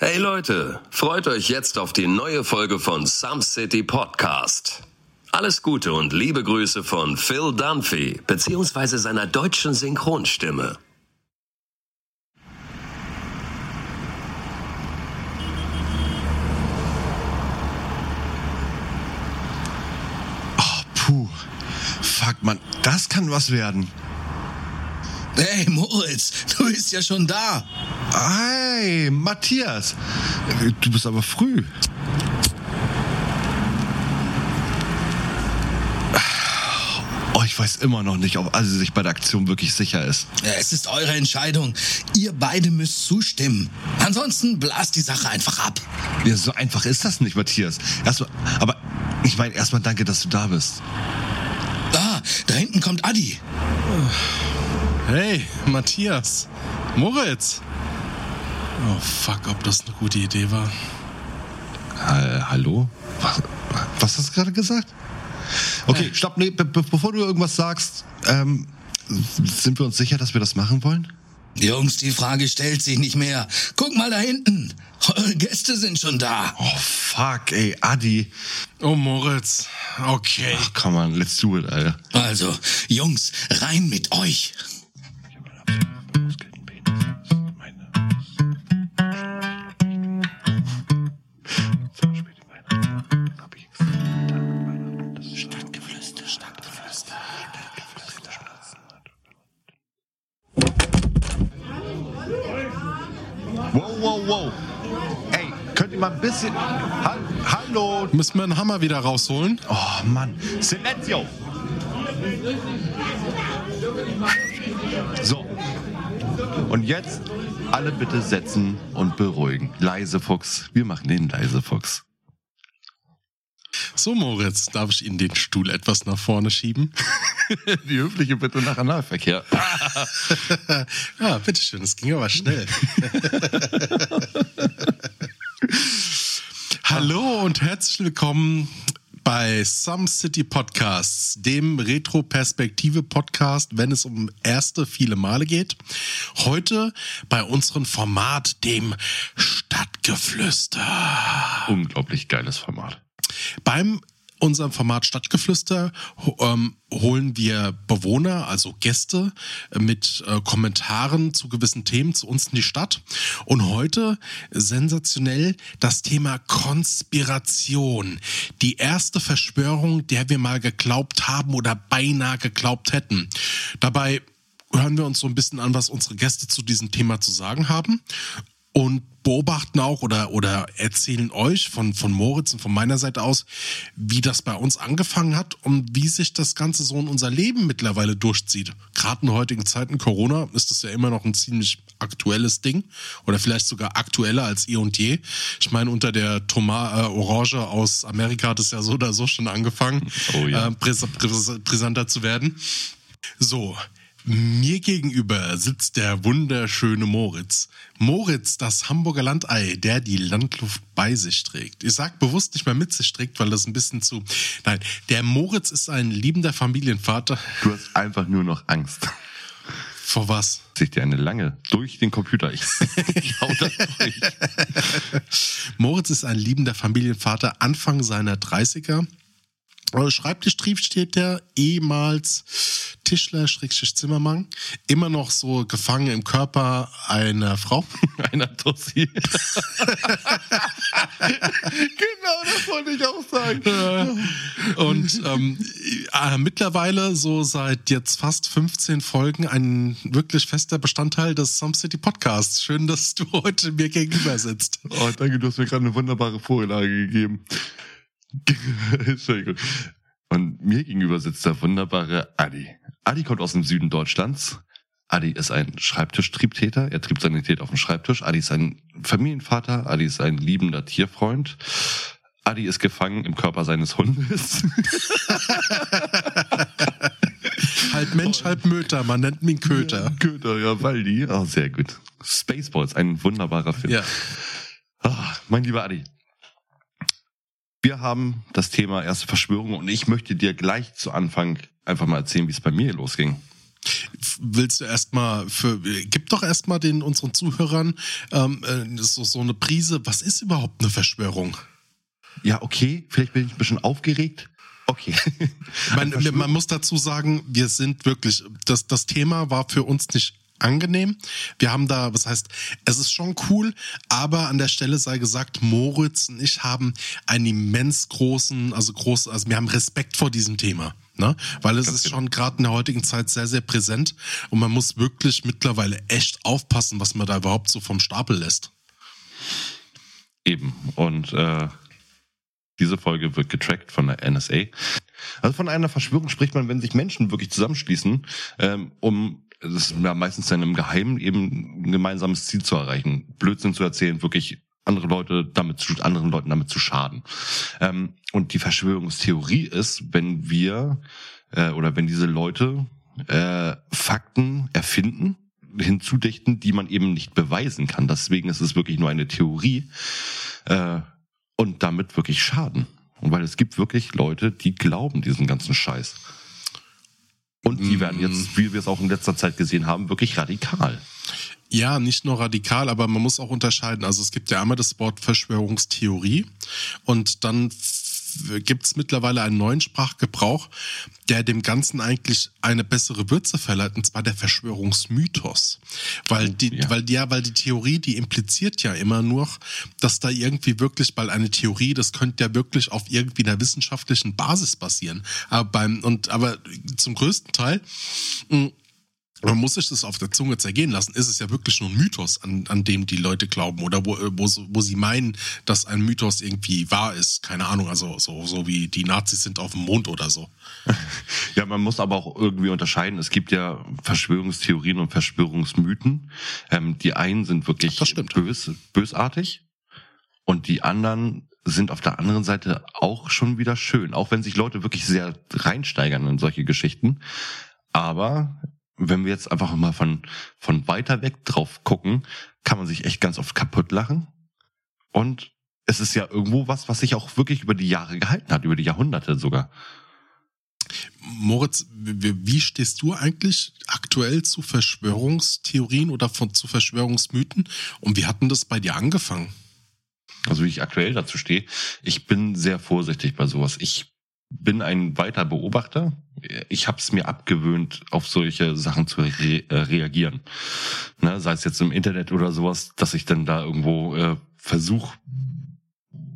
Hey Leute, freut euch jetzt auf die neue Folge von Some City Podcast. Alles Gute und liebe Grüße von Phil Dunphy, beziehungsweise seiner deutschen Synchronstimme. Oh, puh. Fuck, man, das kann was werden. Hey Moritz, du bist ja schon da. Hey, Matthias. Du bist aber früh. Oh, ich weiß immer noch nicht, ob Asi sich bei der Aktion wirklich sicher ist. Ja, es ist eure Entscheidung. Ihr beide müsst zustimmen. Ansonsten blast die Sache einfach ab. Ja, so einfach ist das nicht, Matthias. Erstmal, aber ich meine, erstmal danke, dass du da bist. Da, da hinten kommt Adi. Hey, Matthias. Moritz. Oh, fuck, ob das eine gute Idee war. Äh, hallo? Was, was hast du gerade gesagt? Okay, stopp, nee, be be bevor du irgendwas sagst, ähm, sind wir uns sicher, dass wir das machen wollen? Jungs, die Frage stellt sich nicht mehr. Guck mal da hinten. Eure Gäste sind schon da. Oh, fuck, ey, Adi. Oh, Moritz. Okay. Ach, come on, let's do it, Alter. Also, Jungs, rein mit euch. Ein bisschen... Ha Hallo? Müssen wir einen Hammer wieder rausholen? Oh, Mann. Silenzio! So. Und jetzt alle bitte setzen und beruhigen. Leise Fuchs. Wir machen den leise Fuchs. So, Moritz, darf ich Ihnen den Stuhl etwas nach vorne schieben? Die höfliche Bitte nach Analverkehr. ja, bitteschön, das ging aber schnell. Hallo und herzlich willkommen bei Some City Podcasts, dem Retro-Perspektive-Podcast, wenn es um erste viele Male geht. Heute bei unserem Format, dem Stadtgeflüster. Unglaublich geiles Format. Beim unserem Format Stadtgeflüster ähm, holen wir Bewohner, also Gäste, äh, mit äh, Kommentaren zu gewissen Themen zu uns in die Stadt. Und heute sensationell das Thema Konspiration. Die erste Verschwörung, der wir mal geglaubt haben oder beinahe geglaubt hätten. Dabei hören wir uns so ein bisschen an, was unsere Gäste zu diesem Thema zu sagen haben und beobachten auch oder, oder erzählen euch von, von Moritz und von meiner Seite aus, wie das bei uns angefangen hat und wie sich das Ganze so in unser Leben mittlerweile durchzieht. Gerade in heutigen Zeiten Corona ist das ja immer noch ein ziemlich aktuelles Ding oder vielleicht sogar aktueller als eh und je. Ich meine, unter der Toma äh, Orange aus Amerika hat es ja so oder so schon angefangen, Oh ja. äh, präs präs brisanter zu werden. So, mir gegenüber sitzt der wunderschöne Moritz. Moritz, das Hamburger Landei, der die Landluft bei sich trägt. Ich sag bewusst nicht mehr mit sich trägt, weil das ein bisschen zu. Nein, der Moritz ist ein liebender Familienvater. Du hast einfach nur noch Angst. Vor was? Sich dir eine lange durch den Computer. Ich, ich hau das durch. Moritz ist ein liebender Familienvater, Anfang seiner 30er. Äh, Schreibtischtrieb steht der, ehemals Tischler, Schrägstrich Zimmermann, immer noch so gefangen im Körper einer Frau. Einer Tussi. genau, das wollte ich auch sagen. Und ähm, äh, mittlerweile so seit jetzt fast 15 Folgen ein wirklich fester Bestandteil des Some City Podcasts. Schön, dass du heute mir gegenüber sitzt. Oh, danke, du hast mir gerade eine wunderbare Vorlage gegeben. Entschuldigung. Und mir gegenüber sitzt der wunderbare Adi. Adi kommt aus dem Süden Deutschlands. Adi ist ein Schreibtischtriebtäter. Er triebt Sanität auf dem Schreibtisch. Adi ist ein Familienvater. Adi ist ein liebender Tierfreund. Adi ist gefangen im Körper seines Hundes. halb Mensch, halb Möter. Man nennt mich Köter. Köter, ja, Waldi. Oh, sehr gut. Spaceballs, ein wunderbarer Film. Ja. Ah, mein lieber Adi. Wir haben das Thema erste Verschwörung und ich möchte dir gleich zu Anfang einfach mal erzählen, wie es bei mir losging. Willst du erstmal für, gib doch erstmal den unseren Zuhörern ähm, äh, so, so eine Prise, was ist überhaupt eine Verschwörung? Ja, okay, vielleicht bin ich ein bisschen aufgeregt. Okay. Man, man muss dazu sagen, wir sind wirklich, das, das Thema war für uns nicht angenehm. Wir haben da, was heißt, es ist schon cool, aber an der Stelle sei gesagt, Moritz und ich haben einen immens großen, also groß, also wir haben Respekt vor diesem Thema. Ne? Weil es Ganz ist genau. schon gerade in der heutigen Zeit sehr, sehr präsent und man muss wirklich mittlerweile echt aufpassen, was man da überhaupt so vom Stapel lässt. Eben. Und äh, diese Folge wird getrackt von der NSA. Also von einer Verschwörung spricht man, wenn sich Menschen wirklich zusammenschließen, ähm, um das ist ja meistens dann im Geheimen eben ein gemeinsames Ziel zu erreichen, Blödsinn zu erzählen, wirklich andere Leute damit zu, anderen Leuten damit zu schaden. Ähm, und die Verschwörungstheorie ist, wenn wir äh, oder wenn diese Leute äh, Fakten erfinden, hinzudichten, die man eben nicht beweisen kann. Deswegen ist es wirklich nur eine Theorie äh, und damit wirklich schaden. Und weil es gibt wirklich Leute, die glauben diesen ganzen Scheiß. Und die werden jetzt, wie wir es auch in letzter Zeit gesehen haben, wirklich radikal. Ja, nicht nur radikal, aber man muss auch unterscheiden. Also es gibt ja einmal das Wort Verschwörungstheorie und dann gibt es mittlerweile einen neuen Sprachgebrauch, der dem Ganzen eigentlich eine bessere Würze verleiht, und zwar der Verschwörungsmythos. Weil oh, die, ja. weil ja, weil die Theorie, die impliziert ja immer nur, dass da irgendwie wirklich, weil eine Theorie, das könnte ja wirklich auf irgendwie einer wissenschaftlichen Basis basieren. Aber beim, und aber zum größten Teil mh, man muss sich das auf der Zunge zergehen lassen. Ist es ja wirklich nur ein Mythos, an, an dem die Leute glauben oder wo, wo, wo sie meinen, dass ein Mythos irgendwie wahr ist. Keine Ahnung, also so, so wie die Nazis sind auf dem Mond oder so. Ja, man muss aber auch irgendwie unterscheiden. Es gibt ja Verschwörungstheorien und Verschwörungsmythen. Ähm, die einen sind wirklich bös, bösartig und die anderen sind auf der anderen Seite auch schon wieder schön, auch wenn sich Leute wirklich sehr reinsteigern in solche Geschichten. Aber wenn wir jetzt einfach mal von, von weiter weg drauf gucken, kann man sich echt ganz oft kaputt lachen. Und es ist ja irgendwo was, was sich auch wirklich über die Jahre gehalten hat, über die Jahrhunderte sogar. Moritz, wie stehst du eigentlich aktuell zu Verschwörungstheorien oder von, zu Verschwörungsmythen? Und wie hatten das bei dir angefangen? Also wie ich aktuell dazu stehe, ich bin sehr vorsichtig bei sowas. Ich bin ein weiter Beobachter. Ich habe es mir abgewöhnt, auf solche Sachen zu re äh, reagieren. Ne, sei es jetzt im Internet oder sowas, dass ich dann da irgendwo äh, versuche,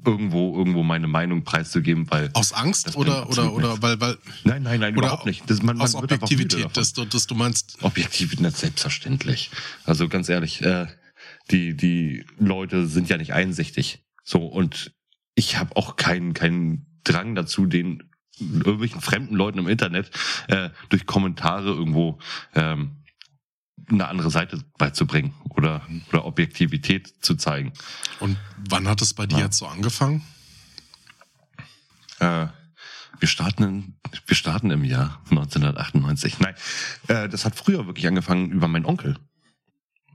irgendwo irgendwo meine Meinung preiszugeben, weil aus Angst oder oder oder weil weil nein nein nein überhaupt nicht. Das, man, man aus Objektivität, dass du, dass du meinst Objektivität selbstverständlich. Also ganz ehrlich, äh, die die Leute sind ja nicht einsichtig. So und ich habe auch keinen keinen Drang dazu, den irgendwelchen fremden Leuten im Internet äh, durch Kommentare irgendwo ähm, eine andere Seite beizubringen oder, oder Objektivität zu zeigen. Und wann hat es bei dir ja. jetzt so angefangen? Äh, wir starten, wir starten im Jahr 1998. Nein, äh, das hat früher wirklich angefangen über meinen Onkel.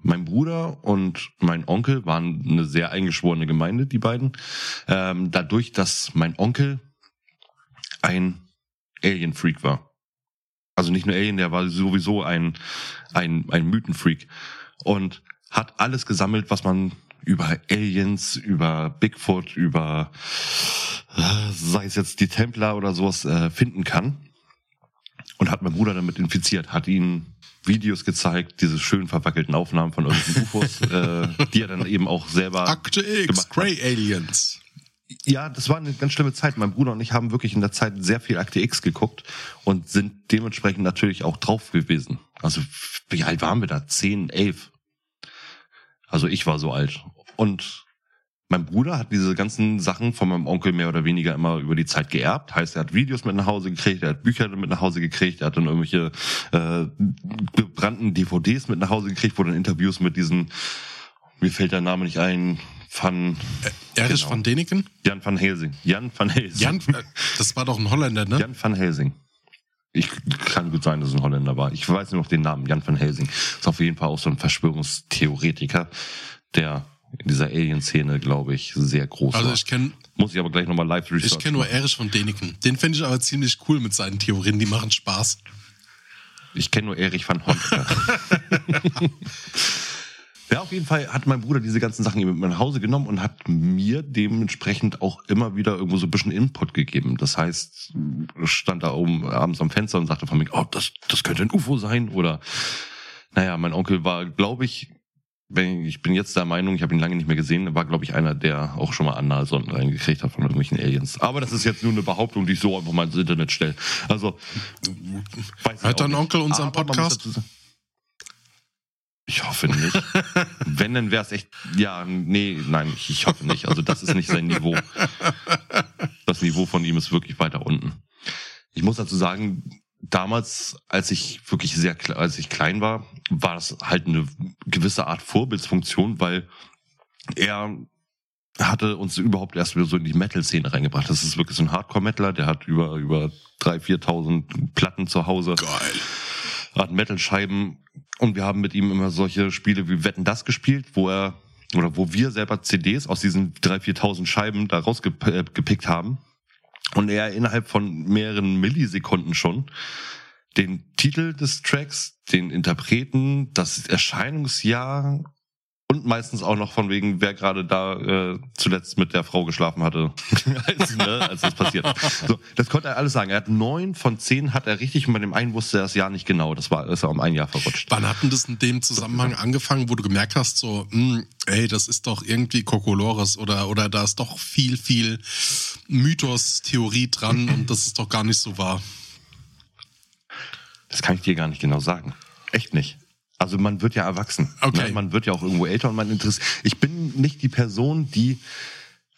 Mein Bruder und mein Onkel waren eine sehr eingeschworene Gemeinde, die beiden. Ähm, dadurch, dass mein Onkel ein Alien-Freak war. Also nicht nur Alien, der war sowieso ein, ein, ein Mythenfreak. Und hat alles gesammelt, was man über Aliens, über Bigfoot, über äh, sei es jetzt die Templer oder sowas äh, finden kann. Und hat mein Bruder damit infiziert, hat ihn Videos gezeigt, diese schön verwackelten Aufnahmen von irgendwelchen UFOs, äh, die er dann eben auch selber. Akte X, Grey Aliens. Ja, das war eine ganz schlimme Zeit. Mein Bruder und ich haben wirklich in der Zeit sehr viel Akte X geguckt und sind dementsprechend natürlich auch drauf gewesen. Also wie alt waren wir da? Zehn, elf. Also ich war so alt. Und mein Bruder hat diese ganzen Sachen von meinem Onkel mehr oder weniger immer über die Zeit geerbt. Heißt, er hat Videos mit nach Hause gekriegt, er hat Bücher mit nach Hause gekriegt, er hat dann irgendwelche äh, gebrannten DVDs mit nach Hause gekriegt, wo dann Interviews mit diesen, mir fällt der Name nicht ein, van... Erich genau. van Deniken? Jan van Helsing. Jan van Helsing. Jan, äh, das war doch ein Holländer, ne? Jan van Helsing. Ich kann gut sein, dass es ein Holländer war. Ich weiß nur noch den Namen, Jan van Helsing. Ist auf jeden Fall auch so ein Verschwörungstheoretiker, der in dieser Alien-Szene, glaube ich, sehr groß also ich kenn, Muss ich aber gleich nochmal live research Ich kenne nur Erich von Deniken. Den finde ich aber ziemlich cool mit seinen Theorien, die machen Spaß. Ich kenne nur Erich van Honka. Ja, auf jeden Fall hat mein Bruder diese ganzen Sachen mit nach Hause genommen und hat mir dementsprechend auch immer wieder irgendwo so ein bisschen Input gegeben. Das heißt, stand da oben abends am Fenster und sagte von mir, oh, das, das könnte ein UFO sein oder, naja, mein Onkel war, glaube ich, ich bin jetzt der Meinung, ich habe ihn lange nicht mehr gesehen, war, glaube ich, einer, der auch schon mal Annalsonden reingekriegt hat von irgendwelchen Aliens. Aber das ist jetzt nur eine Behauptung, die ich so einfach mal ins Internet stelle. Also, weiß Hört dein Onkel unseren Aber Podcast? Ich hoffe nicht. Wenn, dann wäre es echt, ja, nee, nein, ich, ich hoffe nicht. Also das ist nicht sein Niveau. Das Niveau von ihm ist wirklich weiter unten. Ich muss dazu sagen, damals, als ich wirklich sehr, als ich klein war, war das halt eine gewisse Art Vorbildsfunktion, weil er hatte uns überhaupt erst wieder so in die Metal-Szene reingebracht. Das ist wirklich so ein Hardcore-Metaler, der hat über, über drei, viertausend Platten zu Hause. Geil. Hat Metal-Scheiben und wir haben mit ihm immer solche Spiele wie Wetten das gespielt, wo er oder wo wir selber CDs aus diesen 3.000, 4.000 Scheiben da rausgepickt haben. Und er innerhalb von mehreren Millisekunden schon den Titel des Tracks, den Interpreten, das Erscheinungsjahr und meistens auch noch von wegen, wer gerade da äh, zuletzt mit der Frau geschlafen hatte, als, ne, als das passiert. So, das konnte er alles sagen. Er hat neun von zehn hat er richtig und bei dem einen wusste er das Jahr nicht genau. Das war ist er um ein Jahr verrutscht. Wann hat denn das in dem Zusammenhang angefangen, wo du gemerkt hast, so, mh, hm, ey, das ist doch irgendwie Kokolores oder oder da ist doch viel viel Mythos, Theorie dran und das ist doch gar nicht so wahr. Das kann ich dir gar nicht genau sagen. Echt nicht. Also man wird ja erwachsen. Okay. Ne? Man wird ja auch irgendwo älter und man interessiert. Ich bin nicht die Person, die,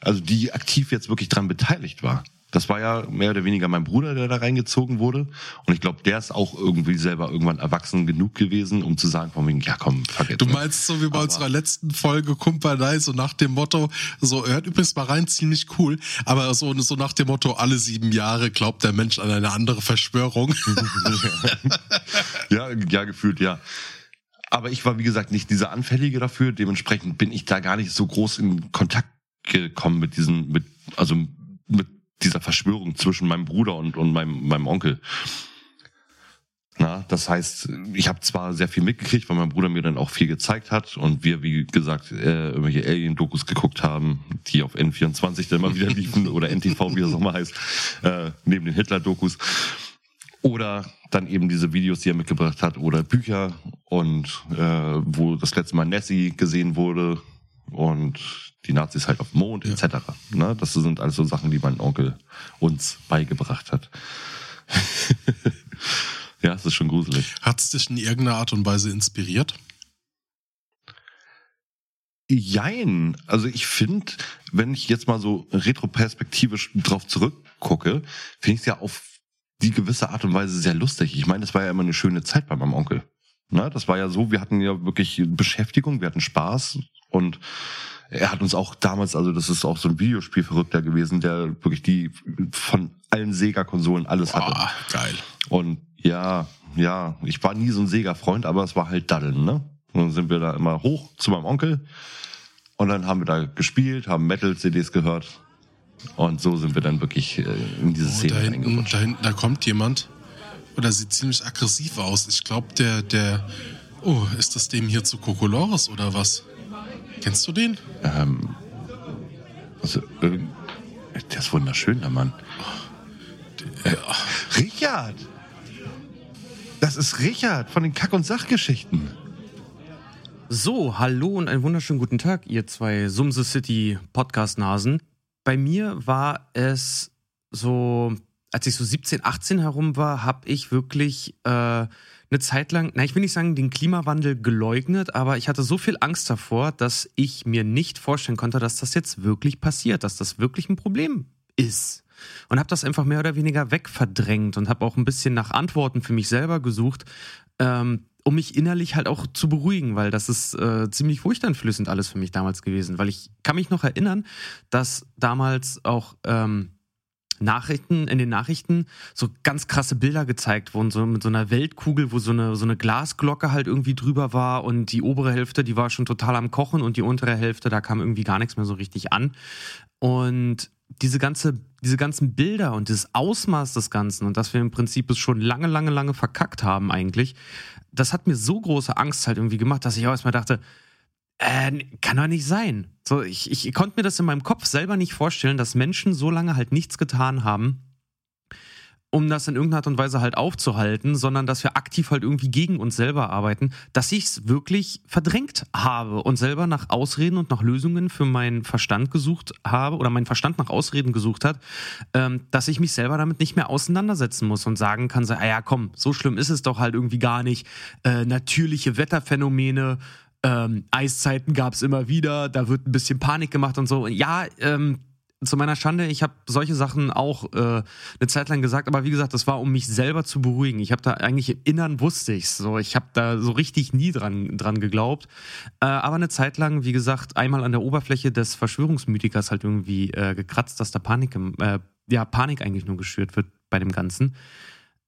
also die aktiv jetzt wirklich dran beteiligt war. Das war ja mehr oder weniger mein Bruder, der da reingezogen wurde. Und ich glaube, der ist auch irgendwie selber irgendwann erwachsen genug gewesen, um zu sagen, von wegen, ja komm, vergiss. Du meinst so wie bei Aber unserer letzten Folge Kumpanei, so nach dem Motto, so hört übrigens mal rein, ziemlich cool. Aber so, so nach dem Motto, alle sieben Jahre glaubt der Mensch an eine andere Verschwörung. ja, ja, gefühlt, ja. Aber ich war, wie gesagt, nicht dieser Anfällige dafür. Dementsprechend bin ich da gar nicht so groß in Kontakt gekommen mit diesen, mit, also mit dieser Verschwörung zwischen meinem Bruder und, und meinem, meinem Onkel. Na, das heißt, ich habe zwar sehr viel mitgekriegt, weil mein Bruder mir dann auch viel gezeigt hat und wir, wie gesagt, äh, irgendwelche Alien-Dokus geguckt haben, die auf N24 dann mal wieder liefen oder NTV, wie das auch mal heißt, äh, neben den Hitler-Dokus. Oder dann eben diese Videos, die er mitgebracht hat, oder Bücher und äh, wo das letzte Mal Nessie gesehen wurde und die Nazis halt auf dem Mond ja. etc. Ne? Das sind alles so Sachen, die mein Onkel uns beigebracht hat. ja, es ist schon gruselig. Hat es dich in irgendeiner Art und Weise inspiriert? Jein. Also ich finde, wenn ich jetzt mal so retroperspektivisch drauf zurückgucke, finde ich es ja auf die gewisse Art und Weise sehr lustig. Ich meine, das war ja immer eine schöne Zeit bei meinem Onkel. Na, das war ja so, wir hatten ja wirklich Beschäftigung, wir hatten Spaß und er hat uns auch damals, also das ist auch so ein Videospielverrückter gewesen, der wirklich die von allen Sega-Konsolen alles Boah, hatte. geil. Und ja, ja, ich war nie so ein Sega-Freund, aber es war halt Daddeln, ne? Und dann sind wir da immer hoch zu meinem Onkel und dann haben wir da gespielt, haben Metal-CDs gehört und so sind wir dann wirklich äh, in diese oh, Szene da hinten, da hinten, da kommt jemand. Oder sieht ziemlich aggressiv aus. Ich glaube, der, der. Oh, ist das dem hier zu Kokolores oder was? Kennst du den? Ähm. Also, äh, der ist wunderschön, der Mann. Äh, Richard! Das ist Richard von den Kack- und Sachgeschichten. So, hallo und einen wunderschönen guten Tag, ihr zwei Sumse City Podcast-Nasen bei mir war es so, als ich so 17, 18 herum war, habe ich wirklich äh, eine Zeit lang, na, ich will nicht sagen, den Klimawandel geleugnet, aber ich hatte so viel Angst davor, dass ich mir nicht vorstellen konnte, dass das jetzt wirklich passiert, dass das wirklich ein Problem ist. Und habe das einfach mehr oder weniger wegverdrängt und habe auch ein bisschen nach Antworten für mich selber gesucht, ähm, um mich innerlich halt auch zu beruhigen, weil das ist äh, ziemlich furchteinflößend alles für mich damals gewesen, weil ich kann mich noch erinnern, dass damals auch ähm, Nachrichten, in den Nachrichten so ganz krasse Bilder gezeigt wurden, so mit so einer Weltkugel, wo so eine, so eine Glasglocke halt irgendwie drüber war und die obere Hälfte, die war schon total am Kochen und die untere Hälfte, da kam irgendwie gar nichts mehr so richtig an. Und diese ganze, diese ganzen Bilder und das Ausmaß des Ganzen und dass wir im Prinzip es schon lange, lange, lange verkackt haben eigentlich, das hat mir so große Angst halt irgendwie gemacht, dass ich auch erstmal dachte, äh, kann doch nicht sein. So, ich, ich konnte mir das in meinem Kopf selber nicht vorstellen, dass Menschen so lange halt nichts getan haben, um das in irgendeiner Art und Weise halt aufzuhalten, sondern dass wir aktiv halt irgendwie gegen uns selber arbeiten, dass ich es wirklich verdrängt habe und selber nach Ausreden und nach Lösungen für meinen Verstand gesucht habe oder mein Verstand nach Ausreden gesucht hat, ähm, dass ich mich selber damit nicht mehr auseinandersetzen muss und sagen kann, so, ah ja, komm, so schlimm ist es doch halt irgendwie gar nicht. Äh, natürliche Wetterphänomene, ähm, Eiszeiten gab es immer wieder, da wird ein bisschen Panik gemacht und so. Ja, ähm, zu meiner Schande, ich habe solche Sachen auch äh, eine Zeit lang gesagt, aber wie gesagt, das war, um mich selber zu beruhigen. Ich habe da eigentlich im Innern wusste ich's. So, ich habe da so richtig nie dran, dran geglaubt. Äh, aber eine Zeit lang, wie gesagt, einmal an der Oberfläche des Verschwörungsmythikers halt irgendwie äh, gekratzt, dass da Panik, äh, ja, Panik eigentlich nur geschürt wird bei dem Ganzen.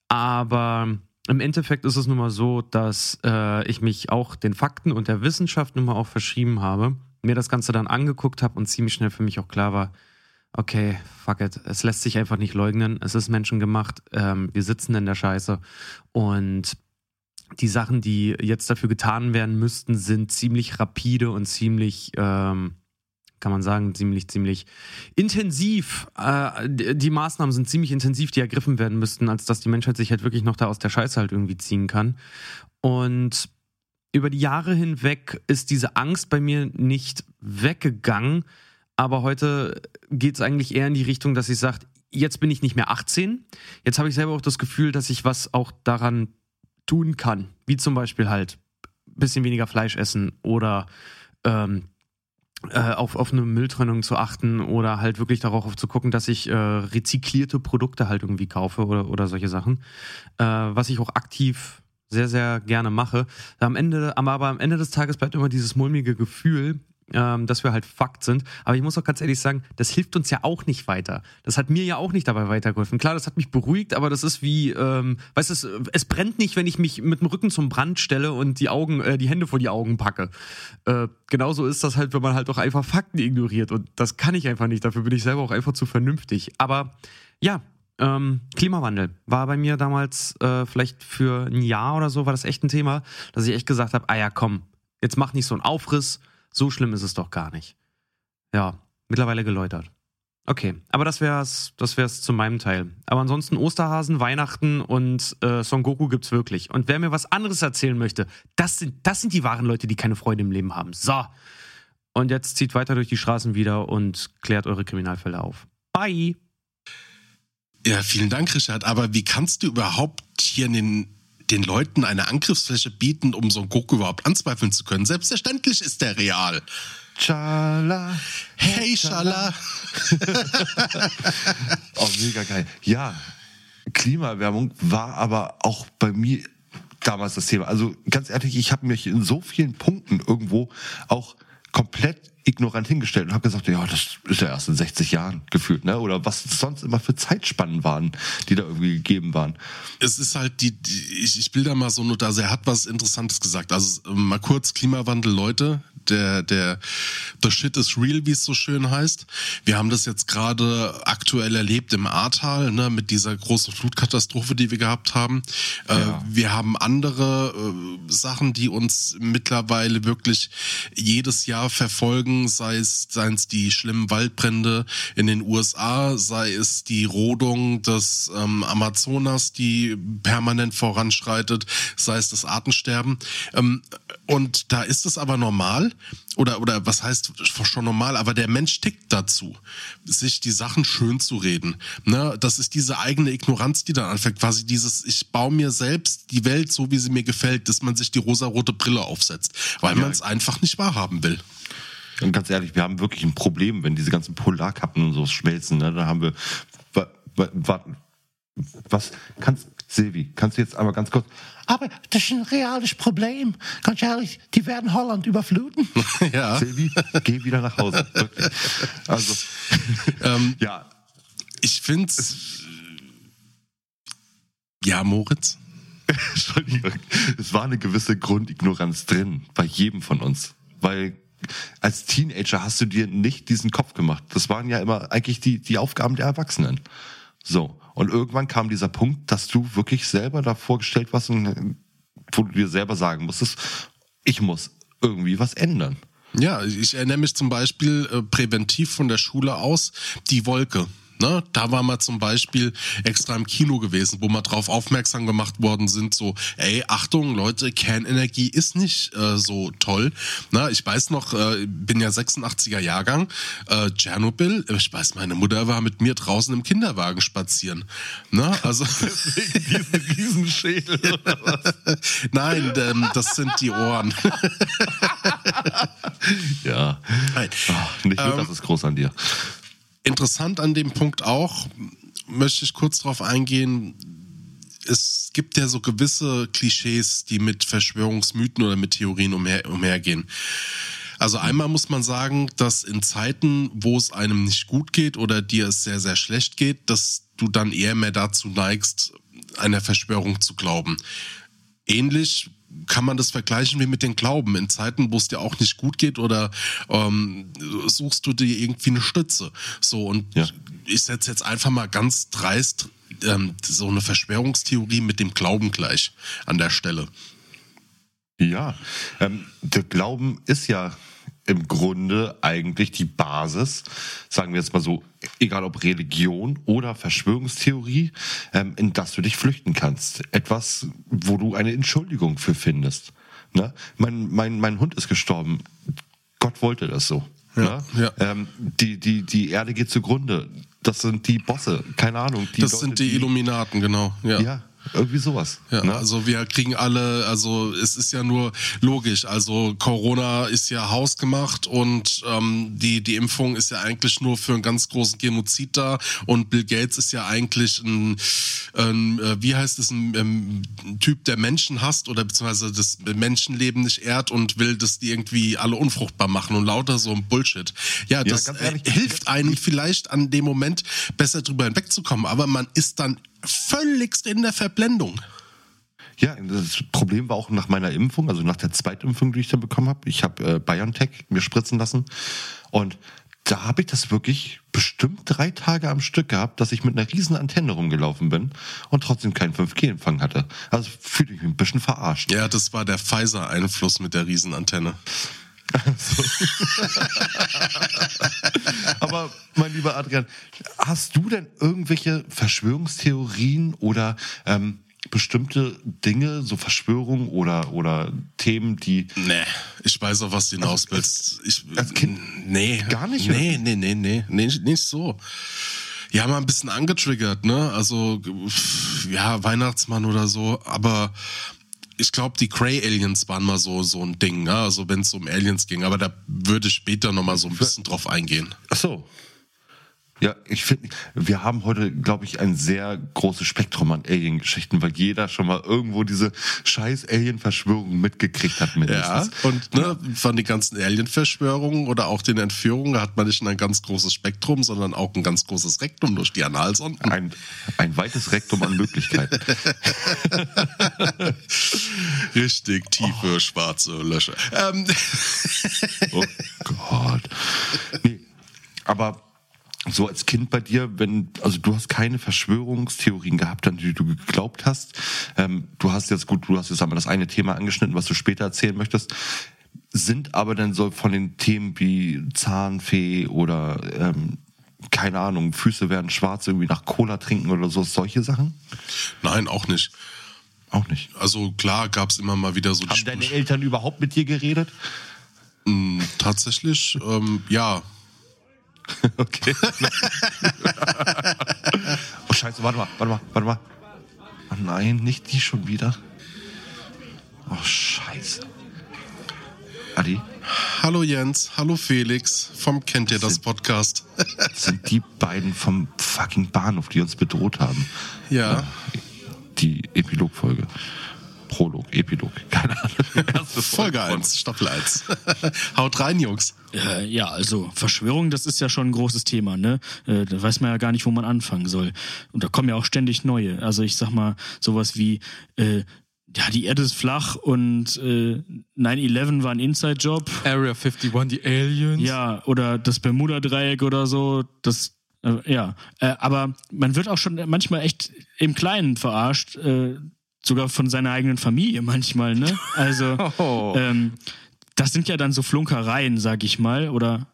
Aber im Endeffekt ist es nun mal so, dass äh, ich mich auch den Fakten und der Wissenschaft nun mal auch verschrieben habe, mir das Ganze dann angeguckt habe und ziemlich schnell für mich auch klar war, okay, fuck it, es lässt sich einfach nicht leugnen, es ist menschengemacht, ähm, wir sitzen in der Scheiße. Und die Sachen, die jetzt dafür getan werden müssten, sind ziemlich rapide und ziemlich, ähm, kann man sagen, ziemlich, ziemlich intensiv. Äh, die Maßnahmen sind ziemlich intensiv, die ergriffen werden müssten, als dass die Menschheit sich halt wirklich noch da aus der Scheiße halt irgendwie ziehen kann. Und über die Jahre hinweg ist diese Angst bei mir nicht weggegangen, aber heute geht es eigentlich eher in die Richtung, dass ich sage, jetzt bin ich nicht mehr 18. Jetzt habe ich selber auch das Gefühl, dass ich was auch daran tun kann. Wie zum Beispiel halt ein bisschen weniger Fleisch essen oder ähm, äh, auf, auf eine Mülltrennung zu achten oder halt wirklich darauf zu gucken, dass ich äh, rezyklierte Produkte halt irgendwie kaufe oder, oder solche Sachen. Äh, was ich auch aktiv sehr, sehr gerne mache. Am Ende, aber am Ende des Tages bleibt immer dieses mulmige Gefühl, ähm, dass wir halt Fakt sind. Aber ich muss auch ganz ehrlich sagen, das hilft uns ja auch nicht weiter. Das hat mir ja auch nicht dabei weitergeholfen. Klar, das hat mich beruhigt, aber das ist wie, ähm, weißt du, es, es brennt nicht, wenn ich mich mit dem Rücken zum Brand stelle und die Augen, äh, die Hände vor die Augen packe. Äh, genauso ist das halt, wenn man halt auch einfach Fakten ignoriert. Und das kann ich einfach nicht. Dafür bin ich selber auch einfach zu vernünftig. Aber ja, ähm, Klimawandel war bei mir damals äh, vielleicht für ein Jahr oder so war das echt ein Thema, dass ich echt gesagt habe, ah ja, komm, jetzt mach nicht so einen Aufriss, so schlimm ist es doch gar nicht. Ja, mittlerweile geläutert. Okay, aber das wär's, das wär's zu meinem Teil. Aber ansonsten Osterhasen, Weihnachten und äh, Son Goku gibt's wirklich. Und wer mir was anderes erzählen möchte, das sind, das sind die wahren Leute, die keine Freude im Leben haben. So. Und jetzt zieht weiter durch die Straßen wieder und klärt eure Kriminalfälle auf. Bye. Ja, vielen Dank, Richard. Aber wie kannst du überhaupt hier in den den Leuten eine Angriffsfläche bieten, um so einen Goku überhaupt anzweifeln zu können. Selbstverständlich ist der real. Chala. Hey, Chala. oh, mega geil. Ja, Klimaerwärmung war aber auch bei mir damals das Thema. Also ganz ehrlich, ich habe mich in so vielen Punkten irgendwo auch komplett ignorant hingestellt und habe gesagt, ja, das ist ja erst in 60 Jahren gefühlt, ne? Oder was sonst immer für Zeitspannen waren, die da irgendwie gegeben waren. Es ist halt die, die ich, ich will da mal so nur da, er hat was Interessantes gesagt. Also mal kurz Klimawandel, Leute, der, der The Shit is real, wie es so schön heißt. Wir haben das jetzt gerade aktuell erlebt im Ahrtal, ne, mit dieser großen Flutkatastrophe, die wir gehabt haben. Äh, ja. Äh, wir haben andere äh, Sachen, die uns mittlerweile wirklich jedes Jahr verfolgen, sei es, seien es die schlimmen Waldbrände in den USA, sei es die Rodung des ähm, Amazonas, die permanent voranschreitet, sei es das Artensterben. Ähm, und da ist es aber normal, oder, oder was heißt schon normal, aber der Mensch tickt dazu, sich die Sachen schön zu reden. Ne? Das ist diese eigene Ignoranz, die dann anfängt, quasi dieses, ich baue mir selbst die Welt so, wie sie mir gefällt, dass man sich die rosarote Brille aufsetzt, weil ja. man es einfach nicht wahrhaben will. Und ganz ehrlich, wir haben wirklich ein Problem, wenn diese ganzen Polarkappen und so schmelzen. Ne? Da haben wir, was kannst Silvi, kannst du jetzt einmal ganz kurz. Aber das ist ein reales Problem. Ganz ehrlich, die werden Holland überfluten. ja. Silvi, geh wieder nach Hause. Wirklich. Also, ähm, ja. Ich finde Ja, Moritz? Entschuldigung. Es war eine gewisse Grundignoranz drin, bei jedem von uns. Weil als Teenager hast du dir nicht diesen Kopf gemacht. Das waren ja immer eigentlich die, die Aufgaben der Erwachsenen. So. Und irgendwann kam dieser Punkt, dass du wirklich selber davor gestellt warst und wo du dir selber sagen musstest, ich muss irgendwie was ändern. Ja, ich erinnere mich zum Beispiel äh, präventiv von der Schule aus, die Wolke. Ne? Da war mal zum Beispiel extra im Kino gewesen, wo wir drauf aufmerksam gemacht worden sind, so, ey, Achtung, Leute, Kernenergie ist nicht äh, so toll. Ne? Ich weiß noch, äh, bin ja 86er Jahrgang, äh, Tschernobyl, ich weiß, meine Mutter war mit mir draußen im Kinderwagen spazieren. Ne? Also Diesen Riesenschädel. Nein, ähm, das sind die Ohren. ja. Nein. Ach, nicht nur, das ist groß an dir. Interessant an dem Punkt auch, möchte ich kurz darauf eingehen, es gibt ja so gewisse Klischees, die mit Verschwörungsmythen oder mit Theorien umher, umhergehen. Also einmal muss man sagen, dass in Zeiten, wo es einem nicht gut geht oder dir es sehr, sehr schlecht geht, dass du dann eher mehr dazu neigst, einer Verschwörung zu glauben. Ähnlich kann man das vergleichen wie mit den Glauben. In Zeiten, wo es dir auch nicht gut geht oder ähm, suchst du dir irgendwie eine Stütze. So, und Ja. ich setze jetzt einfach mal ganz dreist ähm, so eine Verschwörungstheorie mit dem Glauben gleich an der Stelle. Ja, ähm, der Glauben ist ja im Grunde eigentlich die Basis, sagen wir jetzt mal so, egal ob Religion oder Verschwörungstheorie, ähm, in das du dich flüchten kannst. Etwas, wo du eine Entschuldigung für findest. Ne? Mein, mein, mein Hund ist gestorben. Gott wollte das so. Ja, ne? ja. Ähm, die, die, die Erde geht zugrunde. Das sind die Bosse, keine Ahnung. Die das Leute, sind die Illuminaten, genau. Ja, irgendwie sowas. Ja, ne? also wir kriegen alle, also es ist ja nur logisch, also Corona ist ja hausgemacht und ähm, die, die Impfung ist ja eigentlich nur für einen ganz großen Genozid da und Bill Gates ist ja eigentlich ein, ein äh, wie heißt es, ein, ähm, ein Typ, der Menschen hasst oder beziehungsweise das Menschenleben nicht ehrt und will, dass die irgendwie alle unfruchtbar machen und lauter so ein Bullshit. Ja, das ehrlich, äh, hilft einem vielleicht an dem Moment besser drüber hinwegzukommen, aber man ist dann völligst in der Verblendung. Ja, das Problem war auch nach meiner Impfung, also nach der Zweitimpfung, die ich dann bekommen habe. Ich habe äh, BioNTech mir spritzen lassen und da habe ich das wirklich bestimmt drei Tage am Stück gehabt, dass ich mit einer riesen Antenne rumgelaufen bin und trotzdem keinen 5G-Empfang hatte. Also fühlte ich mich ein bisschen verarscht. Ja, das war der Pfizer-Einfluss mit der Riesenantenne. Aber mein lieber Adrian, hast du denn irgendwelche Verschwörungstheorien oder ähm, bestimmte Dinge, so Verschwörungen oder, oder Themen, die Nee, ich weiß auf was du hinaus willst. Ich, als Kind nee, gar nicht, Nee, nee, nee, nee, nee, nicht so. Ja, mal ein bisschen angetriggert, ne? Also, ja, Weihnachtsmann oder so, aber ich glaube, die Cray Aliens waren mal so, so ein Ding, ne? Also, wenn es um Aliens ging, aber da würde ich später nochmal so ein bisschen drauf eingehen. Ach so. Ja, ich finde, wir haben heute, glaube ich, ein sehr großes Spektrum an Alien-Geschichten, weil jeder schon mal irgendwo diese scheiß Alien-Verschwörung mitgekriegt hat Ja, mindestens. und ne, von den ganzen Alien-Verschwörungen oder auch den Entführungen hat man nicht nur ein ganz großes Spektrum, sondern auch ein ganz großes Rektum durch die Analsonden. Ein, ein weites Rektum an Möglichkeiten. Richtig tiefe schwarze Löcher. Ähm, Oh Gott. Nee, aber so als Kind bei dir, wenn, also du hast keine Verschwörungstheorien gehabt, an die du geglaubt hast. Ähm, du hast jetzt gut, du hast jetzt einmal das eine Thema angeschnitten, was du später erzählen möchtest. Sind aber dann so von den Themen wie Zahnfee oder ähm, keine Ahnung, Füße werden schwarz, irgendwie nach Cola trinken oder so, solche Sachen? nein, auch nicht. Auch nicht. Also klar gab es immer mal wieder so die Haben deine Eltern überhaupt mit dir geredet? Mm, Tatsächlich, ähm, ja. Okay. oh Scheiße, warte mal, warte mal, warte mal. Oh nein, nicht die schon wieder. Oh Scheiße. Adi, Hallo Jens, hallo Felix vom Kennt ihr das Podcast? das sind die beiden vom fucking Bahnhof, die uns bedroht haben. ja. Die Epilogfolge. Prolog, Epilog, keine Ahnung. Folge 1, Staffel 1. Haut rein, Jungs. Äh, ja, also Verschwörung, das ist ja schon ein großes Thema, ne? Äh, da weiß man ja gar nicht, wo man anfangen soll. Und da kommen ja auch ständig neue. Also ich sag mal, sowas wie äh, ja, die Erde ist flach und äh, 9-11 war ein Inside-Job. Area 51, die Aliens. Ja, oder das Bermuda-Dreieck oder so. Das, äh, ja. Äh, aber man wird auch schon manchmal echt im Kleinen verarscht. Äh, sogar von seiner eigenen Familie manchmal, ne? Also, Oh. ähm, das sind ja dann so Flunkereien, sag ich mal. Oder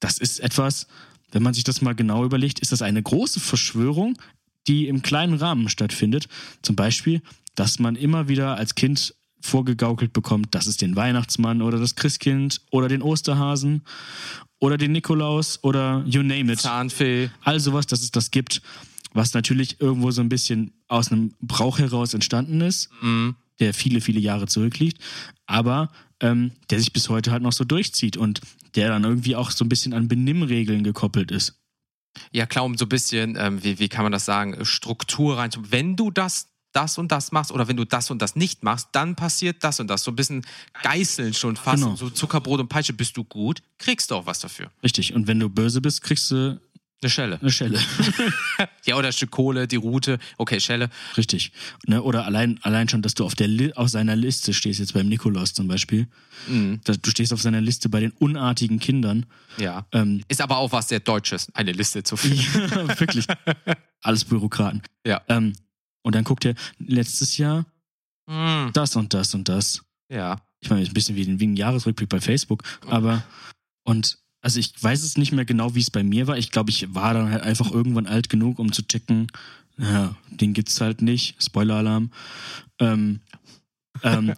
das ist etwas, wenn man sich das mal genau überlegt, ist das eine große Verschwörung, die im kleinen Rahmen stattfindet. Zum Beispiel, dass man immer wieder als Kind vorgegaukelt bekommt, dass es den Weihnachtsmann oder das Christkind oder den Osterhasen oder den Nikolaus oder you name it. Zahnfee. All sowas, dass es das gibt, was natürlich irgendwo so ein bisschen aus einem Brauch heraus entstanden ist, der viele, viele Jahre zurückliegt, aber ähm, der sich bis heute halt noch so durchzieht und der dann irgendwie auch so ein bisschen an Benimmregeln gekoppelt ist. Ja, klar, um so ein bisschen, ähm, wie, wie kann man das sagen, Struktur rein. Wenn du das, das und das machst oder wenn du das und das nicht machst, dann passiert das und das. So ein bisschen geißeln schon fast. Genau. So Zuckerbrot und Peitsche, bist du gut, kriegst du auch was dafür. Richtig. Und wenn du böse bist, kriegst du Eine Schelle. eine Schelle. Ja, oder ein Stück Kohle, die Route, okay, Schelle. Richtig. Ne? Oder allein, allein schon, dass du auf, der Li auf seiner Liste stehst, jetzt beim Nikolaus zum Beispiel. Dass du stehst auf seiner Liste bei den unartigen Kindern. Ja. Ähm, Ist aber auch was sehr Deutsches, eine Liste zu finden. ja, wirklich. Alles Bürokraten. Ja. Ähm, und dann guckt er letztes Jahr Hm, das und das und das. ja. Ich meine, ist ein bisschen wie, ein- wie ein Jahresrückblick bei Facebook, aber und also ich weiß es nicht mehr genau, wie es bei mir war. Ich glaube, ich war dann halt einfach irgendwann alt genug, um zu checken, ja, den gibt's halt nicht. Spoiler-Alarm. Ähm, ähm,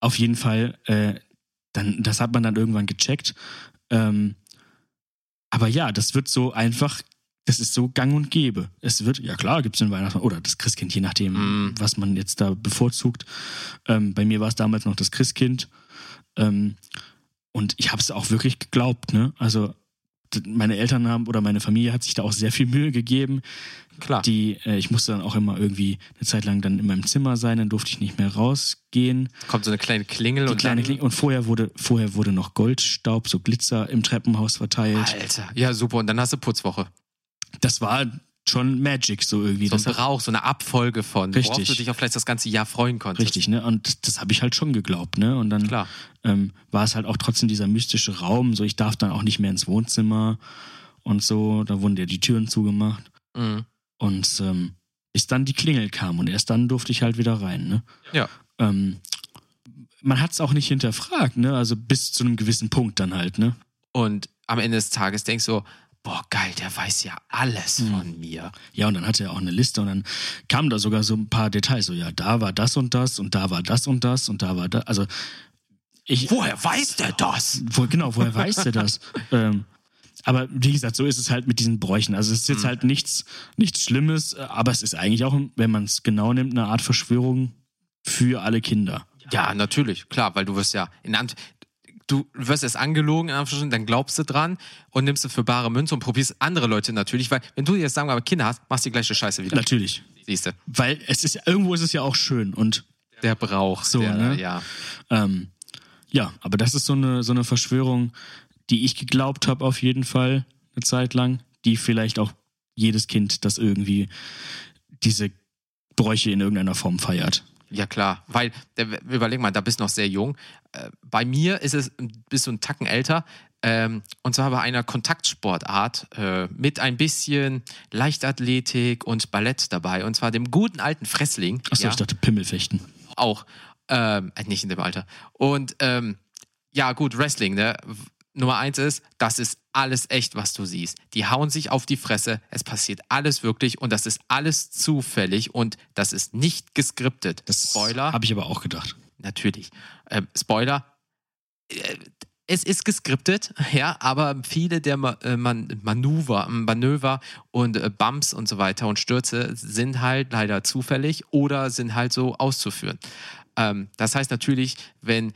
auf jeden Fall, äh, dann, das hat man dann irgendwann gecheckt. Ähm, aber ja, das wird so einfach, das ist so gang und gäbe. Es wird, ja klar, gibt's den Weihnachtsmann oder das Christkind, je nachdem, Mm. was man jetzt da bevorzugt. Ähm, bei mir war es damals noch das Christkind. Ähm, und ich habe es auch wirklich geglaubt, ne? Also meine Eltern haben oder meine Familie hat sich da auch sehr viel Mühe gegeben. Klar. Die, äh, ich musste dann auch immer irgendwie eine Zeit lang dann in meinem Zimmer sein, dann durfte ich nicht mehr rausgehen. Kommt so eine kleine Klingel Die und kleine dann, Klinge. Und vorher wurde, vorher wurde noch Goldstaub, so Glitzer im Treppenhaus verteilt. Alter. Ja, super. Und dann hast du Putzwoche. Das war schon Magic so irgendwie. So ein das Brauch, so eine Abfolge von, worauf Richtig. du dich auch vielleicht das ganze Jahr freuen konntest. richtig, ne? Und das habe ich halt schon geglaubt, ne? Und dann Klar. ähm, war es halt auch trotzdem dieser mystische Raum. So, ich darf dann auch nicht mehr ins Wohnzimmer und so. Da wurden ja die Türen zugemacht. Mhm. Und ähm, bis dann die Klingel kam und erst dann durfte ich halt wieder rein. Ne? Ja. Ähm, man hat es auch nicht hinterfragt, ne? Also bis zu einem gewissen Punkt dann halt, ne? Und am Ende des Tages denkst du, boah, geil, der weiß ja alles Mhm. von mir. Ja, und dann hatte er auch eine Liste und dann kamen da sogar so ein paar Details. So, ja, da war das und das und da war das und das und da war das. Also ich. Woher weiß der das? Wo, genau, woher weiß der das? ähm, aber wie gesagt, so ist es halt mit diesen Bräuchen. Also es ist jetzt halt nichts, nichts Schlimmes, aber es ist eigentlich auch, wenn man es genau nimmt, eine Art Verschwörung für alle Kinder. Ja, natürlich, klar, weil du wirst ja in Ant du wirst erst angelogen, dann glaubst du dran und nimmst es für bare Münze und probierst andere Leute natürlich, weil wenn du jetzt sagen wir mal Kinder hast, machst du die gleiche Scheiße wieder. Natürlich. Siehst du. Weil es ist irgendwo ist es ja auch schön und Der Brauch. So, der, ne? Ja. ähm, ja, aber das ist so eine so eine Verschwörung, die ich geglaubt habe auf jeden Fall eine Zeit lang, die vielleicht auch jedes Kind, das irgendwie diese Bräuche in irgendeiner Form feiert. Ja, klar. Weil, überleg mal, da bist du noch sehr jung. Äh, bei mir ist es, bist du einen Tacken älter. Ähm, und zwar bei einer Kontaktsportart äh, mit ein bisschen Leichtathletik und Ballett dabei. Und zwar dem guten alten Fressling. Achso, ja, ich dachte Pimmelfechten. auch. Ähm, äh, nicht in dem Alter. Und ähm, ja, gut, Wrestling, ne? Nummer eins ist, das ist alles echt, was du siehst. Die hauen sich auf die Fresse, es passiert alles wirklich und das ist alles zufällig und das ist nicht geskriptet. Spoiler. Habe ich aber auch gedacht. Natürlich. Ähm, Spoiler. Äh, Es ist geskriptet, ja, aber viele der äh, Man Manöver, Manöver und äh, Bumps und so weiter und Stürze sind halt leider zufällig oder sind halt so auszuführen. Ähm, das heißt natürlich, wenn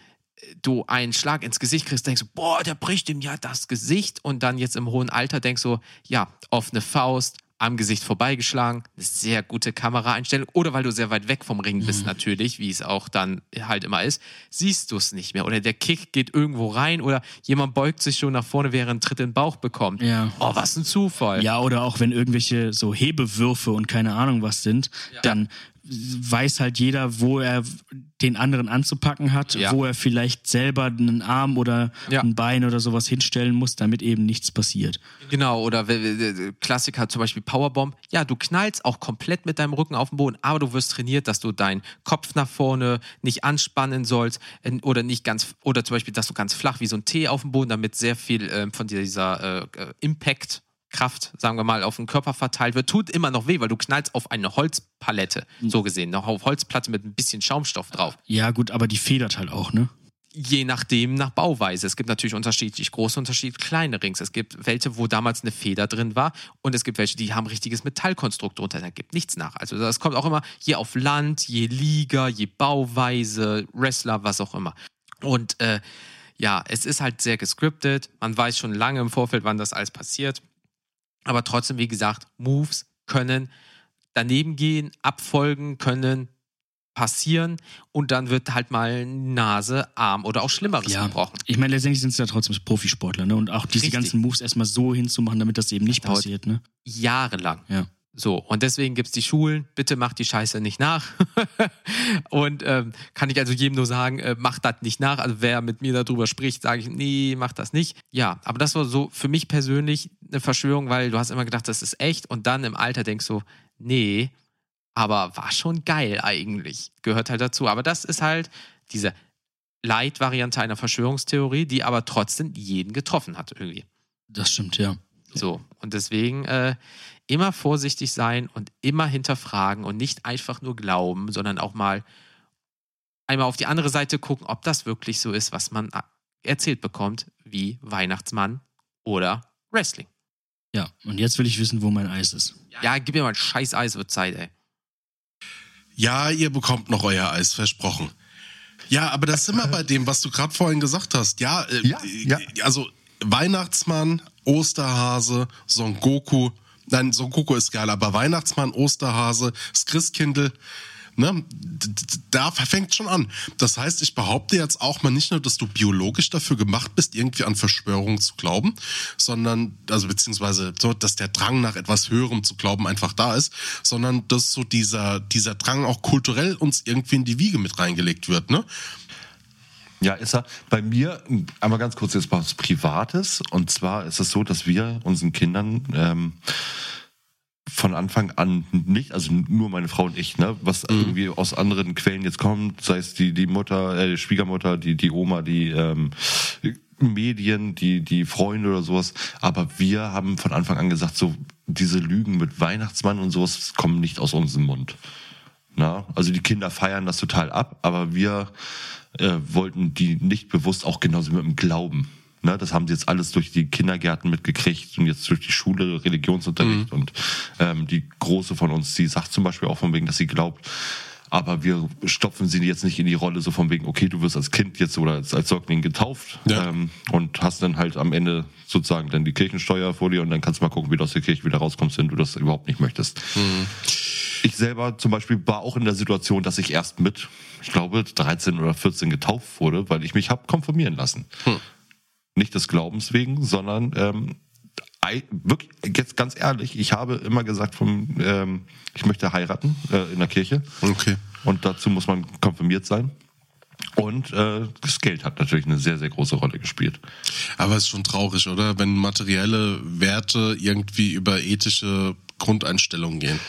du einen Schlag ins Gesicht kriegst, denkst du, boah, der bricht ihm ja das Gesicht und dann jetzt im hohen Alter denkst du, ja, offene Faust, am Gesicht vorbeigeschlagen, eine sehr gute Kameraeinstellung oder weil du sehr weit weg vom Ring bist natürlich, wie es auch dann halt immer ist, siehst du es nicht mehr oder der Kick geht irgendwo rein oder jemand beugt sich schon nach vorne, während ein Tritt in den Bauch bekommt. Ja. Oh, was ein Zufall. Ja, oder auch wenn irgendwelche so Hebewürfe und keine Ahnung was sind, dann weiß halt jeder, wo er den anderen anzupacken hat, Ja. wo er vielleicht selber einen Arm oder Ja. ein Bein oder sowas hinstellen muss, damit eben nichts passiert. Genau, oder Klassiker zum Beispiel Powerbomb. Ja, du knallst auch komplett mit deinem Rücken auf den Boden, aber du wirst trainiert, dass du deinen Kopf nach vorne nicht anspannen sollst äh, oder nicht ganz, oder zum Beispiel, dass du ganz flach wie so ein T auf dem Boden, damit sehr viel ähm, von dieser äh, äh, Impact Kraft, sagen wir mal, auf den Körper verteilt wird, tut immer noch weh, weil du knallst auf eine Holzpalette, so gesehen, noch auf Holzplatte mit ein bisschen Schaumstoff drauf. Ja, gut, aber die federt halt auch, ne? Je nachdem, nach Bauweise. Es gibt natürlich unterschiedlich große Unterschied, kleine Rings. Es gibt welche, wo damals eine Feder drin war und es gibt welche, die haben richtiges Metallkonstrukt drunter. Da gibt nichts nach. Also das kommt auch immer je auf Land, je Liga, je Bauweise, Wrestler, was auch immer. Und äh, ja, es ist halt sehr gescriptet. Man weiß schon lange im Vorfeld, wann das alles passiert. Aber trotzdem, wie gesagt, Moves können daneben gehen, abfolgen können passieren und dann wird halt mal Nase, Arm oder auch Schlimmeres Ja. gebrochen. Ich meine, letztendlich sind es ja trotzdem Profisportler, ne? Und auch diese Richtig. ganzen Moves erstmal so hinzumachen, damit das eben nicht dauert- passiert, ne? Jahrelang. Ja. So, und deswegen gibt's die Schulen, bitte macht die Scheiße nicht nach. und ähm, kann ich also jedem nur sagen, äh, macht das nicht nach. Also wer mit mir darüber spricht, sage ich, nee, macht das nicht. Ja, aber das war so für mich persönlich eine Verschwörung, weil du hast immer gedacht, das ist echt und dann im Alter denkst du, nee, aber war schon geil eigentlich. Gehört halt dazu. Aber das ist halt diese Light-Variante einer Verschwörungstheorie, die aber trotzdem jeden getroffen hat irgendwie. Das stimmt, ja. So, und deswegen äh, immer vorsichtig sein und immer hinterfragen und nicht einfach nur glauben, sondern auch mal einmal auf die andere Seite gucken, ob das wirklich so ist, was man äh, erzählt bekommt, wie Weihnachtsmann oder Wrestling. Ja, und jetzt will ich wissen, wo mein Eis ist. Ja, gib mir mal ein scheiß Eis, wird Zeit, ey. Ja, ihr bekommt noch euer Eis, versprochen. Ja, aber das sind wir bei dem, was du gerade vorhin gesagt hast. Ja, äh, Ja, ja. äh, also Weihnachtsmann, Osterhase, Son Goku. Nein, Son Goku ist geil, aber Weihnachtsmann, Osterhase, das Christkindl, ne, da fängt schon an. Das heißt, ich behaupte jetzt auch mal nicht nur, dass du biologisch dafür gemacht bist, irgendwie an Verschwörungen zu glauben, sondern, also beziehungsweise so, dass der Drang nach etwas Höherem zu glauben einfach da ist, sondern dass so dieser, dieser Drang auch kulturell uns irgendwie in die Wiege mit reingelegt wird, ne? Ja, ist er. Bei mir, einmal ganz kurz jetzt was Privates. Und zwar ist es so, dass wir unseren Kindern ähm, von Anfang an nicht, also nur meine Frau und ich, ne, was irgendwie aus anderen Quellen jetzt kommt, sei es die, die Mutter, äh, die Schwiegermutter, die, die Oma, die ähm, Medien, die, die Freunde oder sowas. Aber wir haben von Anfang an gesagt, so diese Lügen mit Weihnachtsmann und sowas kommen nicht aus unserem Mund. Na, also die Kinder feiern das total ab, aber wir äh, wollten die nicht bewusst auch genauso mit dem Glauben. Ne, das haben sie jetzt alles durch die Kindergärten mitgekriegt und jetzt durch die Schule, Religionsunterricht und ähm, die Große von uns, die sagt zum Beispiel auch von wegen, dass sie glaubt, aber wir stopfen sie jetzt nicht in die Rolle so von wegen, okay, du wirst als Kind jetzt oder als, als Säugling getauft Ja. ähm, und hast dann halt am Ende sozusagen dann die Kirchensteuer vor dir und dann kannst du mal gucken, wie du aus der Kirche wieder rauskommst, wenn du das überhaupt nicht möchtest. Ich selber zum Beispiel war auch in der Situation, dass ich erst mit, ich glaube, 13 oder 14 getauft wurde, weil ich mich hab konfirmieren lassen. Nicht des Glaubens wegen, sondern ähm, wirklich, jetzt ganz ehrlich, ich habe immer gesagt, vom, ähm, ich möchte heiraten äh, in der Kirche. Okay. Und dazu muss man konfirmiert sein. Und äh, das Geld hat natürlich eine sehr, sehr große Rolle gespielt. Aber es ist schon traurig, oder? Wenn materielle Werte irgendwie über ethische Grundeinstellungen gehen.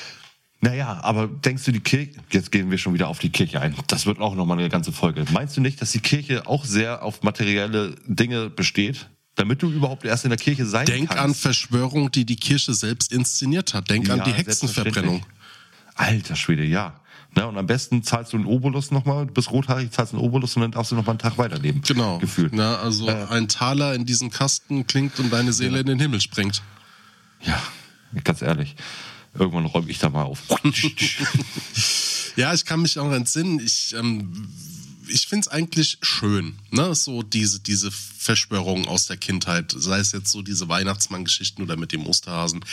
Naja, aber denkst du, die Kirche, jetzt gehen wir schon wieder auf die Kirche ein, das wird auch nochmal eine ganze Folge. Meinst du nicht, dass die Kirche auch sehr auf materielle Dinge besteht? Damit du überhaupt erst in der Kirche sein Denk an kannst? Verschwörung, die die Kirche selbst inszeniert hat. Denk an Ja, die Hexenverbrennung. Alter Schwede, ja. Na, und am besten zahlst du einen Obolus nochmal, bist rothaarig, zahlst einen Obolus und dann darfst du noch mal einen Tag weiterleben. Genau. Gefühlt. Na, also ein Taler in diesem Kasten klingt und deine Seele in den Himmel springt. Ja, ganz ehrlich. Irgendwann räume ich da mal auf. Ja, ich kann mich auch entsinnen. Ich, ähm, ich finde es eigentlich schön, ne? So diese, diese Verschwörungen aus der Kindheit, sei es jetzt so diese Weihnachtsmann-Geschichten oder mit dem Osterhasen.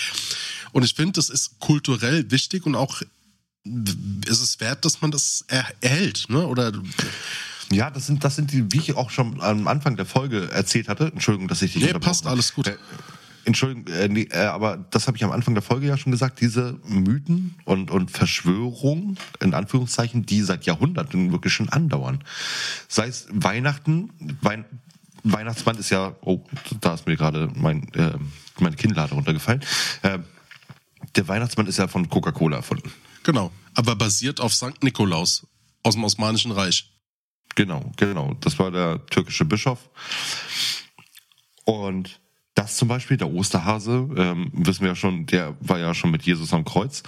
Und ich finde, das ist kulturell wichtig und auch ist es wert, dass man das er erhält, ne? Oder Ja, das sind, das sind die, wie ich auch schon am Anfang der Folge erzählt hatte. Entschuldigung, dass ich dich Nee, passt, alles gut. Entschuldigung, äh, nee, äh, aber das habe ich am Anfang der Folge ja schon gesagt, diese Mythen und, und Verschwörungen, in Anführungszeichen, die seit Jahrhunderten wirklich schon andauern. Sei es Weihnachten, Wein, Weihnachtsmann ist ja, oh, da ist mir gerade mein, äh, meine Kinnlade runtergefallen. Äh, der Weihnachtsmann ist ja von Coca-Cola erfunden. Genau. Aber basiert auf St. Nikolaus aus dem Osmanischen Reich. Genau, genau. Das war der türkische Bischof. Und das zum Beispiel, der Osterhase, ähm, wissen wir ja schon, der war ja schon mit Jesus am Kreuz.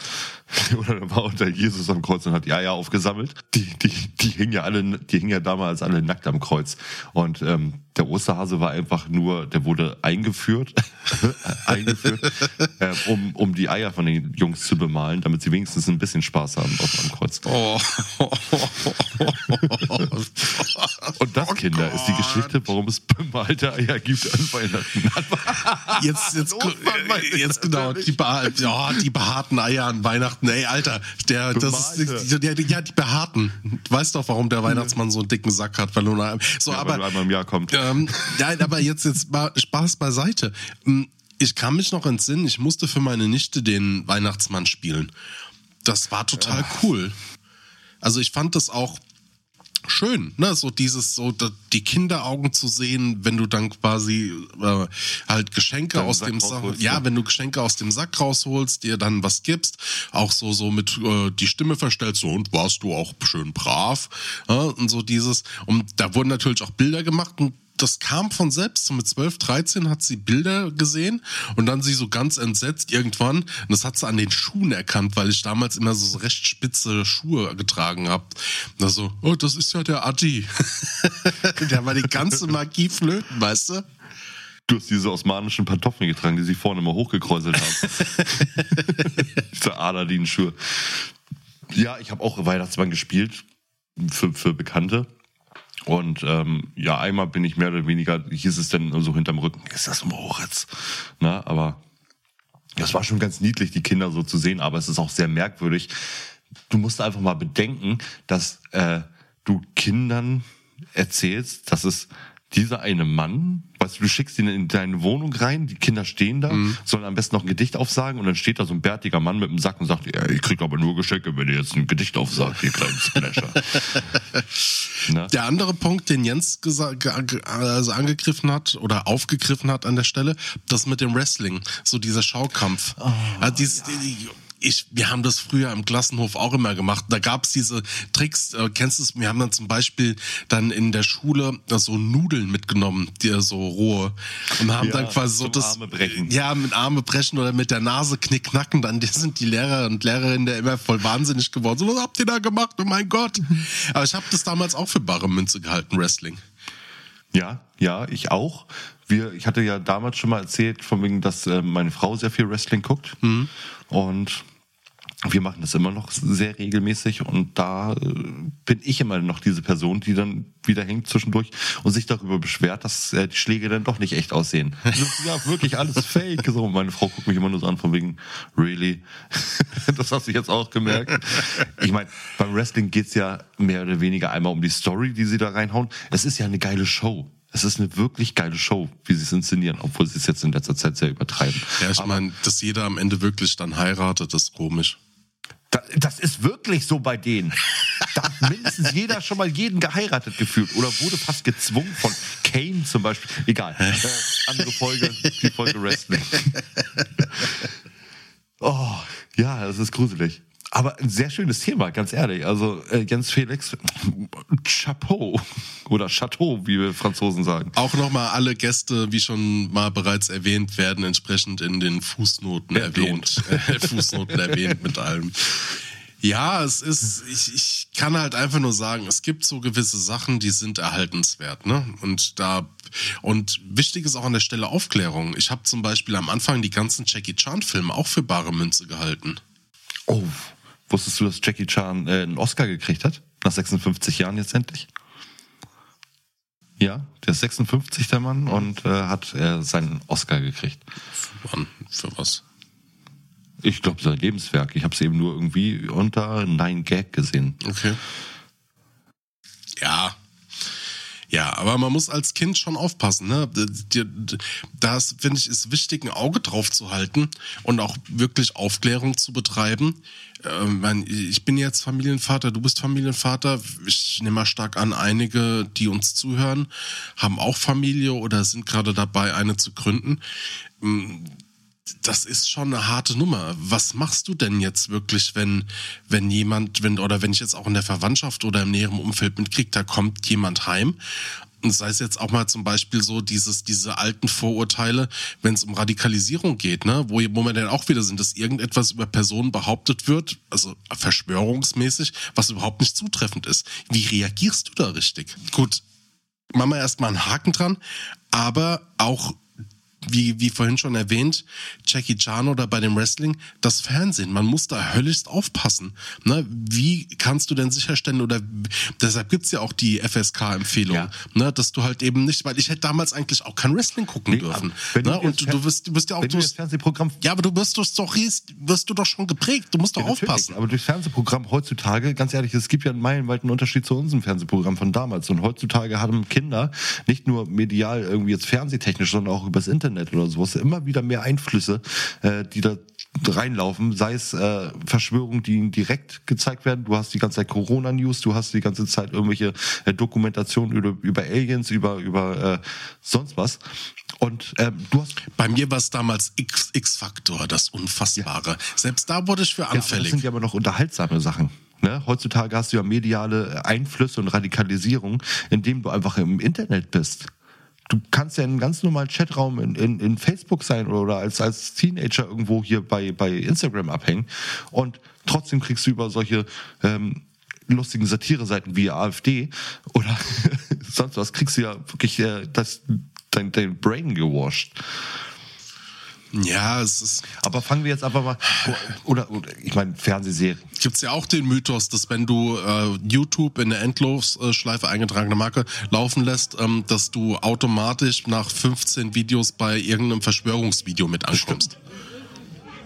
Oder der war unter Jesus am Kreuz und hat die Eier aufgesammelt. Die, die, die hingen ja alle, die hingen ja damals alle nackt am Kreuz. Und ähm, der Osterhase war einfach nur, der wurde eingeführt, eingeführt, äh, um, um die Eier von den Jungs zu bemalen, damit sie wenigstens ein bisschen Spaß haben auf am Kreuz. Oh. Und das, Kinder, ist die Geschichte, warum es bemalte Eier gibt an Weihnachten. Jetzt, jetzt, jetzt genau, die, beha ja, die behaarten Eier an Weihnachten. Ey, Alter, der, das ist, der, ja, die behaarten. Du weißt doch, warum der Weihnachtsmann so einen dicken Sack hat, weil nur noch, so, Ja, aber, einmal im Jahr kommt. ähm, nein, aber jetzt, jetzt mal Spaß beiseite. Hm, Ich kann mich noch entsinnen, ich musste für meine Nichte den Weihnachtsmann spielen. Das war total cool. Also ich fand das auch schön, ne, so dieses, so die Kinderaugen zu sehen, wenn du dann quasi äh, halt Geschenke aus Sack dem Sack, rausholst, ja, ja. wenn du Geschenke aus dem Sack rausholst, dir dann was gibst, auch so so mit äh, die Stimme verstellst, so und warst du auch schön brav, ja, und so dieses und da wurden natürlich auch Bilder gemacht und das kam von selbst. So mit 12, 13 hat sie Bilder gesehen und dann sie so ganz entsetzt irgendwann. Und das hat sie an den Schuhen erkannt, weil ich damals immer so recht spitze Schuhe getragen habe. Da so, oh, das ist ja der Adi. der war die ganze Magie flöten, weißt du? Du hast diese osmanischen Pantoffeln getragen, die sich vorne mal hochgekräuselt haben. Diese Aladdin-Schuhe. Ja, ich habe auch Weihnachtsmann gespielt für, für Bekannte. Und ähm, ja, einmal bin ich mehr oder weniger, hieß es dann so hinterm Rücken, ist das Moritz? Na, aber das war schon ganz niedlich, die Kinder so zu sehen, aber es ist auch sehr merkwürdig. Du musst einfach mal bedenken, dass äh, du Kindern erzählst, dass es dieser eine Mann, weißt du, du schickst ihn in deine Wohnung rein, die Kinder stehen da, sollen am besten noch ein Gedicht aufsagen und dann steht da so ein bärtiger Mann mit einem Sack und sagt, ja, ich krieg aber nur Geschenke, wenn ihr jetzt ein Gedicht aufsagt, ihr kleinen Splasher. Na? Der andere Punkt, den Jens also angegriffen hat oder aufgegriffen hat an der Stelle, das mit dem Wrestling, so dieser Schaukampf. ja, dieses, die- ich, wir haben das früher im Klassenhof auch immer gemacht. Da gab's diese Tricks, äh, kennst du es? Wir haben dann zum Beispiel dann in der Schule äh, so Nudeln mitgenommen, die so rohe. Und haben Ja, dann quasi so das. Arme brechen. Ja, mit Arme brechen oder mit der Nase knickknacken. Dann sind die Lehrer und Lehrerinnen da immer voll wahnsinnig geworden. So, was habt ihr da gemacht? Oh mein Gott. Aber ich habe das damals auch für bare Münze gehalten, Wrestling. Ja, ja, ich auch. Wir, ich hatte ja damals schon mal erzählt, von wegen, dass äh, meine Frau sehr viel Wrestling guckt. Und wir machen das immer noch sehr regelmäßig. Und da äh, bin ich immer noch diese Person, die dann wieder hängt zwischendurch und sich darüber beschwert, dass äh, die Schläge dann doch nicht echt aussehen. Das ist ja, wirklich alles fake. So, meine Frau guckt mich immer nur so an, von wegen, really? das hast du jetzt auch gemerkt. Ich meine, beim Wrestling geht's ja mehr oder weniger einmal um die Story, die sie da reinhauen. Es ist ja eine geile Show. Es ist eine wirklich geile Show, wie sie es inszenieren, obwohl sie es jetzt in letzter Zeit sehr übertreiben. Ja, ich meine, dass jeder am Ende wirklich dann heiratet, ist komisch. da- das ist wirklich so bei denen. Da hat mindestens jeder schon mal jeden geheiratet gefühlt oder wurde fast gezwungen von Kane zum Beispiel. Egal. Äh, andere Folge, die Folge Wrestling. Oh, ja, das ist gruselig. Aber ein sehr schönes Thema, ganz ehrlich. Also äh, Jens Felix, Chapeau oder Chateau, wie wir Franzosen sagen. Auch nochmal alle Gäste, wie schon mal bereits erwähnt, werden entsprechend in den Fußnoten Entlohnt. erwähnt. Äh, Fußnoten erwähnt mit allem. Ja, es ist, ich, ich kann halt einfach nur sagen, es gibt so gewisse Sachen, die sind erhaltenswert, ne? Und da, und wichtig ist auch an der Stelle Aufklärung. Ich habe zum Beispiel am Anfang die ganzen Jackie Chan-Filme auch für bare Münze gehalten. Oh, wusstest du, dass Jackie Chan äh, einen Oscar gekriegt hat? Nach 56 Jahren jetzt endlich? Ja, der ist 56, der Mann, und äh, hat äh, seinen Oscar gekriegt. Wann? Für was? Ich glaube, sein Lebenswerk. Ich habe es eben nur irgendwie unter Nine Gag gesehen. Okay. Ja. Ja, aber man muss als Kind schon aufpassen. Ne? Da finde ich, ist wichtig, ein Auge drauf zu halten und auch wirklich Aufklärung zu betreiben. Ähm, ich bin jetzt Familienvater, du bist Familienvater. Ich nehme mal stark an, einige, die uns zuhören, haben auch Familie oder sind gerade dabei, eine zu gründen ähm, das ist schon eine harte Nummer. Was machst du denn jetzt wirklich, wenn, wenn jemand, wenn, oder wenn ich jetzt auch in der Verwandtschaft oder im näheren Umfeld mitkriege, da kommt jemand heim und sei es jetzt auch mal zum Beispiel so dieses, diese alten Vorurteile, wenn es um Radikalisierung geht, ne, wo, wo wir dann auch wieder sind, dass irgendetwas über Personen behauptet wird, also verschwörungsmäßig, was überhaupt nicht zutreffend ist. Wie reagierst du da richtig? Gut, machen wir erstmal einen Haken dran, aber auch wie, wie vorhin schon erwähnt, Jackie Chan oder bei dem Wrestling, das Fernsehen. Man muss da höllischst aufpassen. Ne? Wie kannst du denn sicherstellen, oder deshalb gibt's ja auch die FSK-Empfehlung, ja. ne? dass du halt eben nicht, weil ich hätte damals eigentlich auch kein Wrestling gucken nee, dürfen. Ne? Und du, du, wirst, du wirst ja auch durch. Fernsehprogramm. Ja, aber du wirst durch Stories, wirst du doch schon geprägt. Du musst doch ja, aufpassen. Aber durchs Fernsehprogramm heutzutage, ganz ehrlich, es gibt ja einen meilenweiten Unterschied zu unserem Fernsehprogramm von damals. Und heutzutage haben Kinder nicht nur medial irgendwie jetzt fernsehtechnisch, sondern auch übers Internet Internet oder sowas immer wieder mehr Einflüsse, äh, die da reinlaufen, sei es äh, Verschwörungen, die direkt gezeigt werden. Du hast die ganze Zeit Corona-News, du hast die ganze Zeit irgendwelche äh, Dokumentationen über, über Aliens, über, über äh, sonst was. Und ähm, du hast. Bei mir war es damals X-Faktor, das Unfassbare. Ja. Selbst da wurde ich für anfällig. Ja, das sind ja aber noch unterhaltsame Sachen. Ne? Heutzutage hast du ja mediale Einflüsse und Radikalisierung, indem du einfach im Internet bist du kannst ja in einem ganz normalen Chatraum in, in, in Facebook sein oder als, als Teenager irgendwo hier bei, bei Instagram abhängen und trotzdem kriegst du über solche ähm, lustigen Satire-Seiten wie AfD oder sonst was, kriegst du ja wirklich äh, das, dein, dein Brain gewascht. Ja, es ist. Aber fangen wir jetzt einfach mal. Oder, oder ich meine, Fernsehserien. Gibt's ja auch den Mythos, dass wenn du äh, YouTube in eine Endlosschleife eingetragene Marke laufen lässt, ähm, dass du automatisch nach 15 Videos bei irgendeinem Verschwörungsvideo mit ankommst. Bestimmt.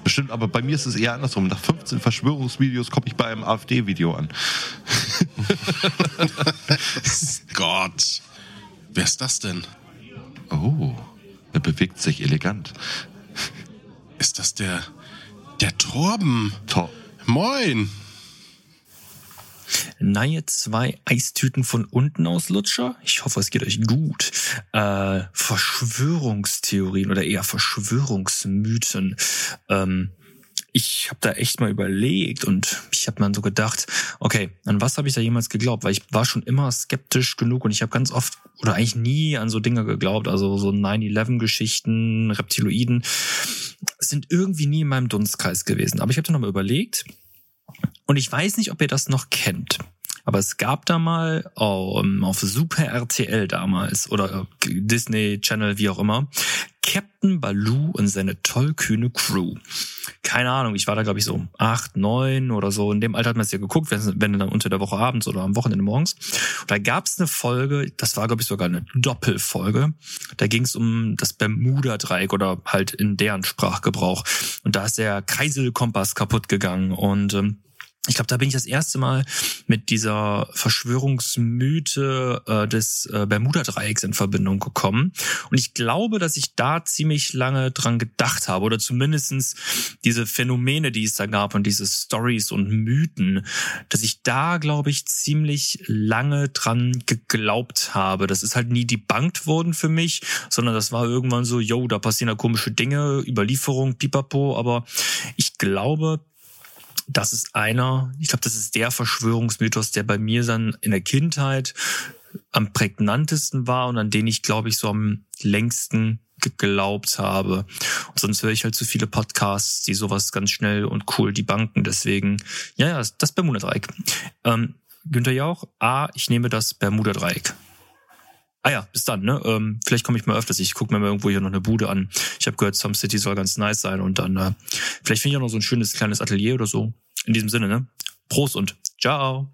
Bestimmt, aber bei mir ist es eher andersrum. Nach 15 Verschwörungsvideos komme ich bei einem AfD-Video an. Gott. Wer ist das denn? Oh, er bewegt sich elegant. Ist das der, der Torben? Tor Moin. Neue zwei Eistüten von unten aus Lutscher. Ich hoffe, es geht euch gut. Äh, Verschwörungstheorien oder eher Verschwörungsmythen. Ähm, ich habe da echt mal überlegt und ich habe mir so gedacht, okay, an was habe ich da jemals geglaubt? Weil ich war schon immer skeptisch genug und ich habe ganz oft oder eigentlich nie an so Dinge geglaubt, also so 9-11-Geschichten, Reptiloiden sind irgendwie nie in meinem Dunstkreis gewesen. Aber ich habe da nochmal überlegt und ich weiß nicht, ob ihr das noch kennt. Aber es gab da mal um, auf Super RTL damals oder Disney Channel, wie auch immer, Captain Baloo und seine tollkühne Crew. Keine Ahnung, ich war da glaube ich so acht, neun oder so. In dem Alter hat man es ja geguckt, wenn, wenn dann unter der Woche abends oder am Wochenende morgens. Und da gab es eine Folge, das war glaube ich sogar eine Doppelfolge. Da ging es um das Bermuda-Dreieck oder halt in deren Sprachgebrauch. Und da ist der Kreiselkompass kaputt gegangen und ähm, ich glaube, da bin ich das erste Mal mit dieser Verschwörungsmythe äh, des äh, Bermuda-Dreiecks in Verbindung gekommen. Und ich glaube, dass ich da ziemlich lange dran gedacht habe oder zumindestens diese Phänomene, die es da gab und diese Stories und Mythen, dass ich da, glaube ich, ziemlich lange dran geglaubt habe. Das ist halt nie debunked worden für mich, sondern das war irgendwann so, yo, da passieren da komische Dinge, Überlieferung, pipapo, aber ich glaube, das ist einer, ich glaube, das ist der Verschwörungsmythos, der bei mir dann in der Kindheit am prägnantesten war und an den ich, glaube ich, so am längsten geglaubt habe. Und sonst höre ich halt zu viele Podcasts, die sowas ganz schnell und cool die Banken. Deswegen, ja, ja, das Bermuda-Dreieck. Ähm, Günther Jauch, A, ich nehme das Bermuda-Dreieck. Ah ja, bis dann, ne? Ähm, vielleicht komme ich mal öfters. Ich gucke mir mal irgendwo hier noch eine Bude an. Ich habe gehört, Some City soll ganz nice sein und dann äh, vielleicht finde ich auch noch so ein schönes kleines Atelier oder so. In diesem Sinne, ne? Prost und ciao.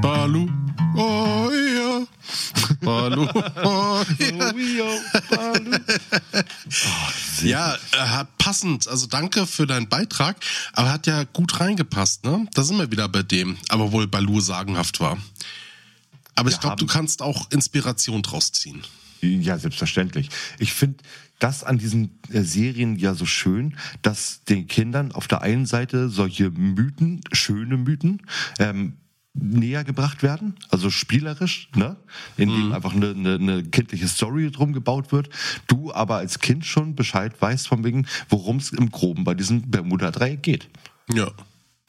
Balu, oh ja. Balu. ja, äh, passend. Also danke für deinen Beitrag. Aber hat ja gut reingepasst, ne? Da sind wir wieder bei dem. Aber wohl Balu sagenhaft war. Aber ich Wir glaube, du kannst auch Inspiration draus ziehen. Ja, selbstverständlich. Ich finde das an diesen äh, Serien ja so schön, dass den Kindern auf der einen Seite solche Mythen, schöne Mythen, ähm, näher gebracht werden, also spielerisch, ne? indem einfach eine, eine, eine kindliche Story drum gebaut wird. Du aber als Kind schon Bescheid weißt von wegen, worum es im Groben bei diesem Bermuda-Dreieck geht. Ja.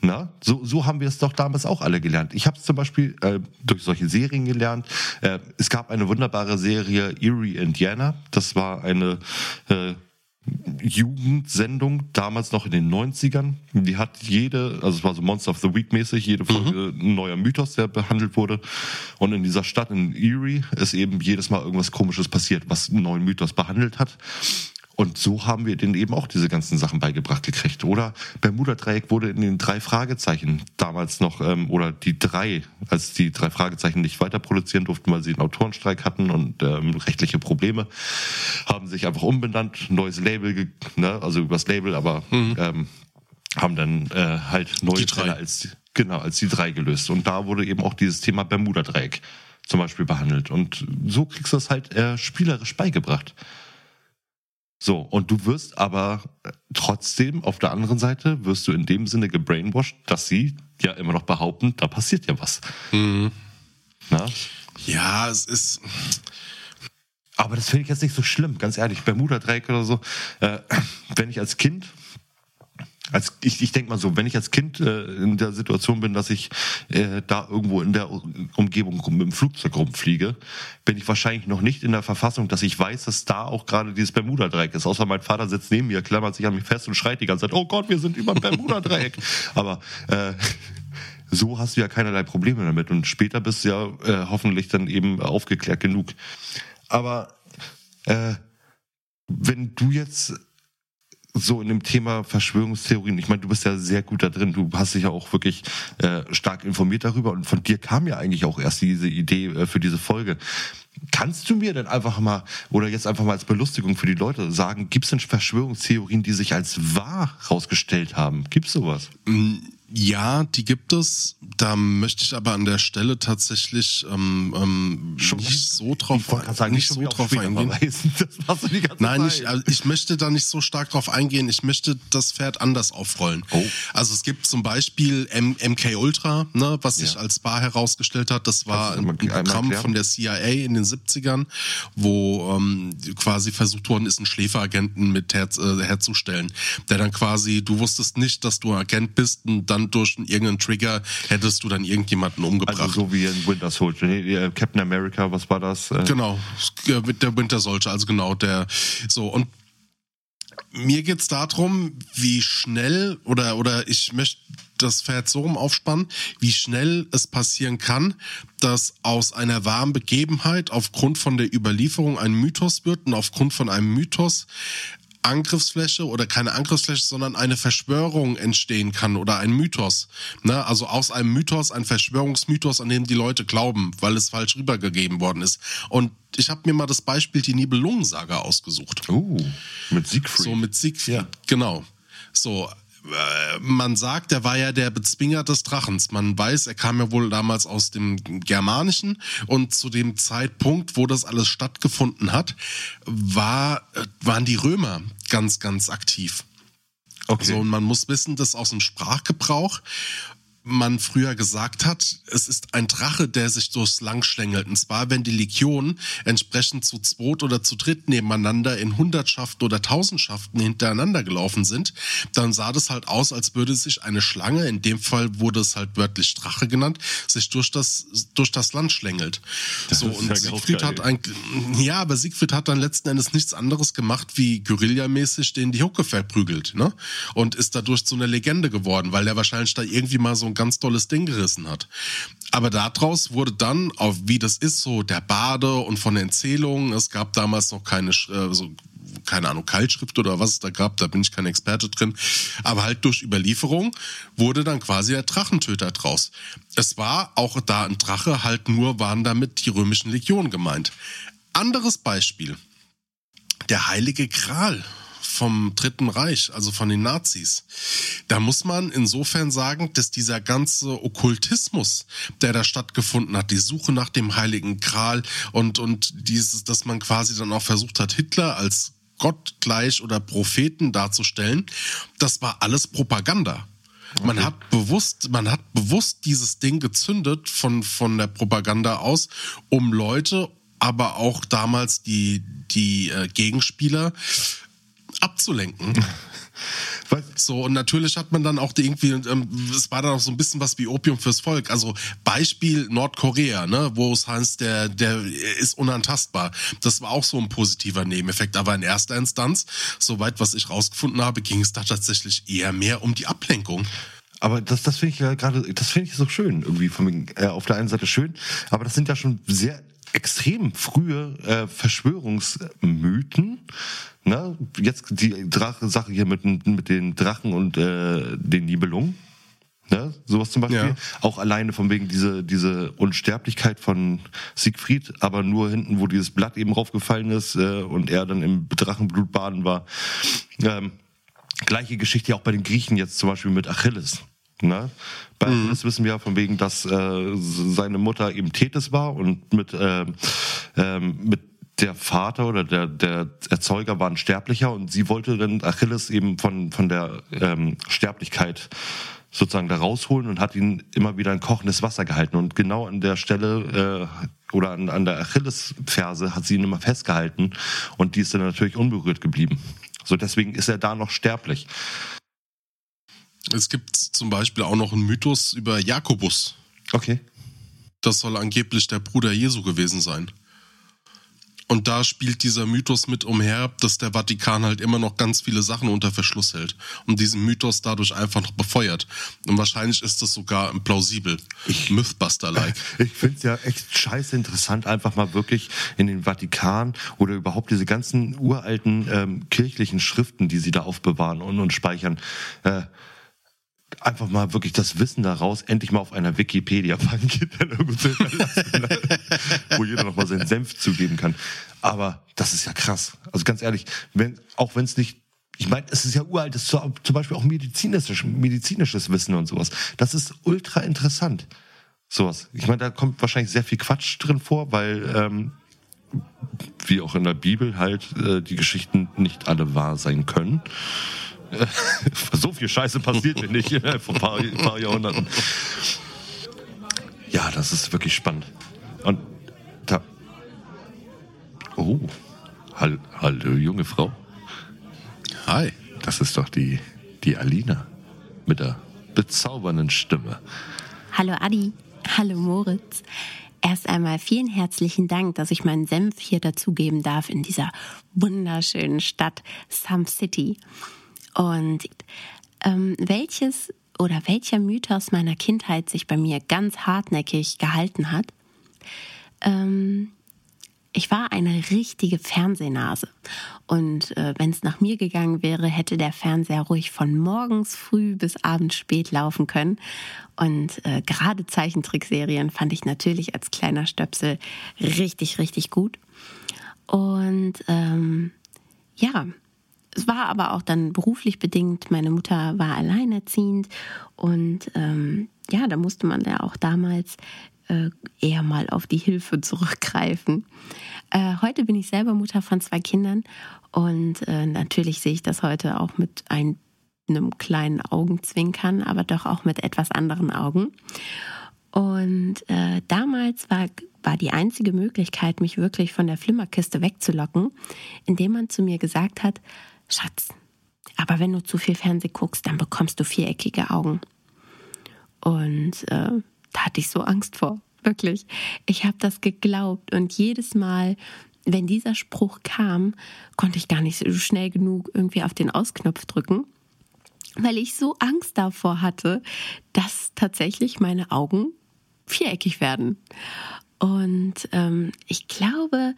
Na, so, so haben wir es doch damals auch alle gelernt. Ich habe es zum Beispiel äh, durch solche Serien gelernt. Äh, es gab eine wunderbare Serie Erie, Indiana. Das war eine äh, Jugendsendung, damals noch in den 90ern. Die hat jede, also es war so Monster of the Week mäßig, jede Folge ein neuer Mythos, der behandelt wurde. Und in dieser Stadt in Erie ist eben jedes Mal irgendwas Komisches passiert, was einen neuen Mythos behandelt hat. Und so haben wir denen eben auch diese ganzen Sachen beigebracht gekriegt. Oder Bermuda-Dreieck wurde in den drei Fragezeichen damals noch, ähm, oder die drei, als die drei Fragezeichen nicht weiter produzieren durften, weil sie einen Autorenstreik hatten und ähm, rechtliche Probleme, haben sich einfach umbenannt, neues Label, ne, also übers Label, aber ähm, haben dann äh, halt neue. Fälle als genau als die drei gelöst. Und da wurde eben auch dieses Thema Bermuda-Dreieck zum Beispiel behandelt. Und so kriegst du es halt äh, spielerisch beigebracht. So, und du wirst aber äh, trotzdem auf der anderen Seite wirst du in dem Sinne gebrainwashed, dass sie ja immer noch behaupten, da passiert ja was. Na? Ja, es ist. Aber das finde ich jetzt nicht so schlimm, ganz ehrlich. Bermuda-Dreieck oder so. Äh, wenn ich als Kind, als ich, ich denke mal so, wenn ich als Kind äh, in der Situation bin, dass ich äh, da irgendwo in der Umgebung mit dem Flugzeug rumfliege, bin ich wahrscheinlich noch nicht in der Verfassung, dass ich weiß, dass da auch gerade dieses Bermuda-Dreieck ist. Außer mein Vater sitzt neben mir, klammert sich an mich fest und schreit die ganze Zeit, oh Gott, wir sind über dem Bermuda-Dreieck. Aber äh, so hast du ja keinerlei Probleme damit. Und später bist du ja äh, hoffentlich dann eben aufgeklärt genug. Aber äh, wenn du jetzt so in dem Thema Verschwörungstheorien, ich meine, du bist ja sehr gut da drin, du hast dich ja auch wirklich äh, stark informiert darüber und von dir kam ja eigentlich auch erst diese Idee äh, für diese Folge. Kannst du mir denn einfach mal, oder jetzt einfach mal als Belustigung für die Leute sagen, gibt es denn Verschwörungstheorien, die sich als wahr rausgestellt haben? Gibt's sowas? Ja, die gibt es. Da möchte ich aber an der Stelle tatsächlich ähm, ähm, nicht so drauf, sagen, nicht schon so drauf eingehen. Nein, Zeit. ich, also ich möchte da nicht so stark drauf eingehen. Ich möchte das Pferd anders aufrollen. Oh. Also es gibt zum Beispiel M MK Ultra, ne, was sich Ja. als wahr herausgestellt hat. Das war ein Programm erklären? von der CIA in den 70ern, wo ähm, quasi versucht worden ist, einen Schläferagenten mit her, äh, herzustellen, der dann quasi, du wusstest nicht, dass du Agent bist und dann durch irgendeinen Trigger hättest du dann irgendjemanden umgebracht. Also so wie in Winter Soldier, nee, äh, Captain America, was war das? Äh, Genau, äh, mit der Winter Soldier, also genau der. So und mir geht's darum, wie schnell oder oder ich möchte das Pferd so rum aufspannen, wie schnell es passieren kann, dass aus einer wahren Begebenheit aufgrund von der Überlieferung ein Mythos wird und aufgrund von einem Mythos Angriffsfläche oder keine Angriffsfläche, sondern eine Verschwörung entstehen kann oder ein Mythos. Ne? Also aus einem Mythos ein Verschwörungsmythos, an dem die Leute glauben, weil es falsch rübergegeben worden ist. Und ich habe mir mal das Beispiel die Nibelungensaga ausgesucht. Uh, mit Siegfried. So mit Siegfried, Ja. genau. So, man sagt, er war ja der Bezwinger des Drachens. Man weiß, er kam ja wohl damals aus dem Germanischen und zu dem Zeitpunkt, wo das alles stattgefunden hat, war, äh, waren die Römer ganz, ganz aktiv. okay. So, und man muss wissen, dass aus dem Sprachgebrauch man früher gesagt hat, es ist ein Drache, der sich durchs Lang schlängelt. Und zwar, wenn die Legionen entsprechend zu zweit oder zu dritt nebeneinander in Hundertschaften oder Tausendschaften hintereinander gelaufen sind, dann sah das halt aus, als würde sich eine Schlange, in dem Fall wurde es halt wörtlich Drache genannt, sich durch das, durch das Land schlängelt. so, ist und ja Siegfried hat ein, ja, aber Siegfried hat dann letzten Endes nichts anderes gemacht, wie Guerillamäßig den die Hucke verprügelt, ne? Und ist dadurch zu einer Legende geworden, weil der wahrscheinlich da irgendwie mal so ein ganz tolles Ding gerissen hat. Aber daraus wurde dann, auf wie das ist, so der Bade und von Erzählungen, es gab damals noch keine, äh, so keine Ahnung, Keilschrift oder was es da gab, da bin ich kein Experte drin. Aber halt durch Überlieferung wurde dann quasi der Drachentöter draus. Es war auch da ein Drache, halt nur waren damit die römischen Legionen gemeint. Anderes Beispiel. Der Heilige Gral vom Dritten Reich, also von den Nazis. Da muss man insofern sagen, dass dieser ganze Okkultismus, der da stattgefunden hat, die Suche nach dem Heiligen Gral und, und dieses, dass man quasi dann auch versucht hat, Hitler als Gott gleich oder Propheten darzustellen, das war alles Propaganda. Man hat bewusst, man hat bewusst dieses Ding gezündet von, von der Propaganda aus, um Leute, aber auch damals die, die äh, Gegenspieler abzulenken. So, und natürlich hat man dann auch die irgendwie, ähm, es war dann auch so ein bisschen was wie Opium fürs Volk. Also Beispiel Nordkorea, ne, wo es heißt, der, der ist unantastbar. Das war auch so ein positiver Nebeneffekt. Aber in erster Instanz, soweit was ich rausgefunden habe, ging es da tatsächlich eher mehr um die Ablenkung. Aber das, das finde ich ja gerade, das finde ich so schön irgendwie. Von, äh, auf der einen Seite schön, aber das sind ja schon sehr extrem frühe äh, Verschwörungsmythen. Ne? Jetzt die Drache Sache hier mit, mit den Drachen und äh, den Nibelungen. Ne? Sowas zum Beispiel. Ja. Auch alleine von wegen diese, diese Unsterblichkeit von Siegfried, aber nur hinten, wo dieses Blatt eben raufgefallen ist äh, und er dann im Drachenblut baden war. Ähm, gleiche Geschichte auch bei den Griechen jetzt zum Beispiel mit Achilles. Ne? Bei Achilles wissen wir ja von wegen, dass äh, seine Mutter eben Tethys war und mit, äh, ähm, mit der Vater oder der, der Erzeuger war ein Sterblicher und sie wollte dann Achilles eben von, von der ähm, Sterblichkeit sozusagen da rausholen und hat ihn immer wieder in kochendes Wasser gehalten. Und genau an der Stelle äh, oder an, an der Achillesferse hat sie ihn immer festgehalten und die ist dann natürlich unberührt geblieben. So deswegen ist er da noch sterblich. Es gibt zum Beispiel auch noch einen Mythos über Jakobus. Okay. Das soll angeblich der Bruder Jesu gewesen sein. Und da spielt dieser Mythos mit umher, dass der Vatikan halt immer noch ganz viele Sachen unter Verschluss hält und diesen Mythos dadurch einfach noch befeuert. Und wahrscheinlich ist das sogar plausibel. Mythbuster-like. Ich finde es ja echt scheiße interessant, einfach mal wirklich in den Vatikan oder überhaupt diese ganzen uralten ähm, kirchlichen Schriften, die sie da aufbewahren und, und speichern, äh, einfach mal wirklich das Wissen daraus endlich mal auf einer Wikipedia-Bank irgendwo zu hinterlassen, ne? wo jeder noch mal seinen Senf zugeben kann. Aber das ist ja krass. Also ganz ehrlich, wenn, auch wenn es nicht ich meine, es ist ja uraltes, zum Beispiel auch medizinisches, medizinisches Wissen und sowas. Das ist ultra interessant. Sowas. Ich meine, da kommt wahrscheinlich sehr viel Quatsch drin vor, weil ähm, wie auch in der Bibel halt äh, die Geschichten nicht alle wahr sein können. so viel Scheiße passiert mir nicht vor ein paar, ein paar Jahrhunderten. Ja, das ist wirklich spannend. Und da. Oh. Hall, hallo, junge Frau. Hi. Das ist doch die, die Alina. Mit der bezaubernden Stimme. Hallo Adi, hallo Moritz. Erst einmal vielen herzlichen Dank, dass ich meinen Senf hier dazugeben darf in dieser wunderschönen Stadt Some City. Und ähm, welches oder welcher Mythos meiner Kindheit sich bei mir ganz hartnäckig gehalten hat? Ähm, ich war eine richtige Fernsehnase. Und äh, wenn es nach mir gegangen wäre, hätte der Fernseher ruhig von morgens früh bis abends spät laufen können. Und äh, gerade Zeichentrickserien fand ich natürlich als kleiner Stöpsel richtig, richtig gut. Und ähm, ja, es war aber auch dann beruflich bedingt. Meine Mutter war alleinerziehend und ähm, ja, da musste man ja auch damals äh, eher mal auf die Hilfe zurückgreifen. Äh, heute bin ich selber Mutter von zwei Kindern und äh, natürlich sehe ich das heute auch mit ein, einem kleinen Augenzwinkern, aber doch auch mit etwas anderen Augen. Und äh, damals war, war die einzige Möglichkeit, mich wirklich von der Flimmerkiste wegzulocken, indem man zu mir gesagt hat, Schatz, aber wenn du zu viel Fernseh guckst, dann bekommst du viereckige Augen. Und äh, da hatte ich so Angst vor, wirklich. Ich habe das geglaubt und jedes Mal, wenn dieser Spruch kam, konnte ich gar nicht schnell genug irgendwie auf den Ausknopf drücken, weil ich so Angst davor hatte, dass tatsächlich meine Augen viereckig werden. Und ähm, ich glaube,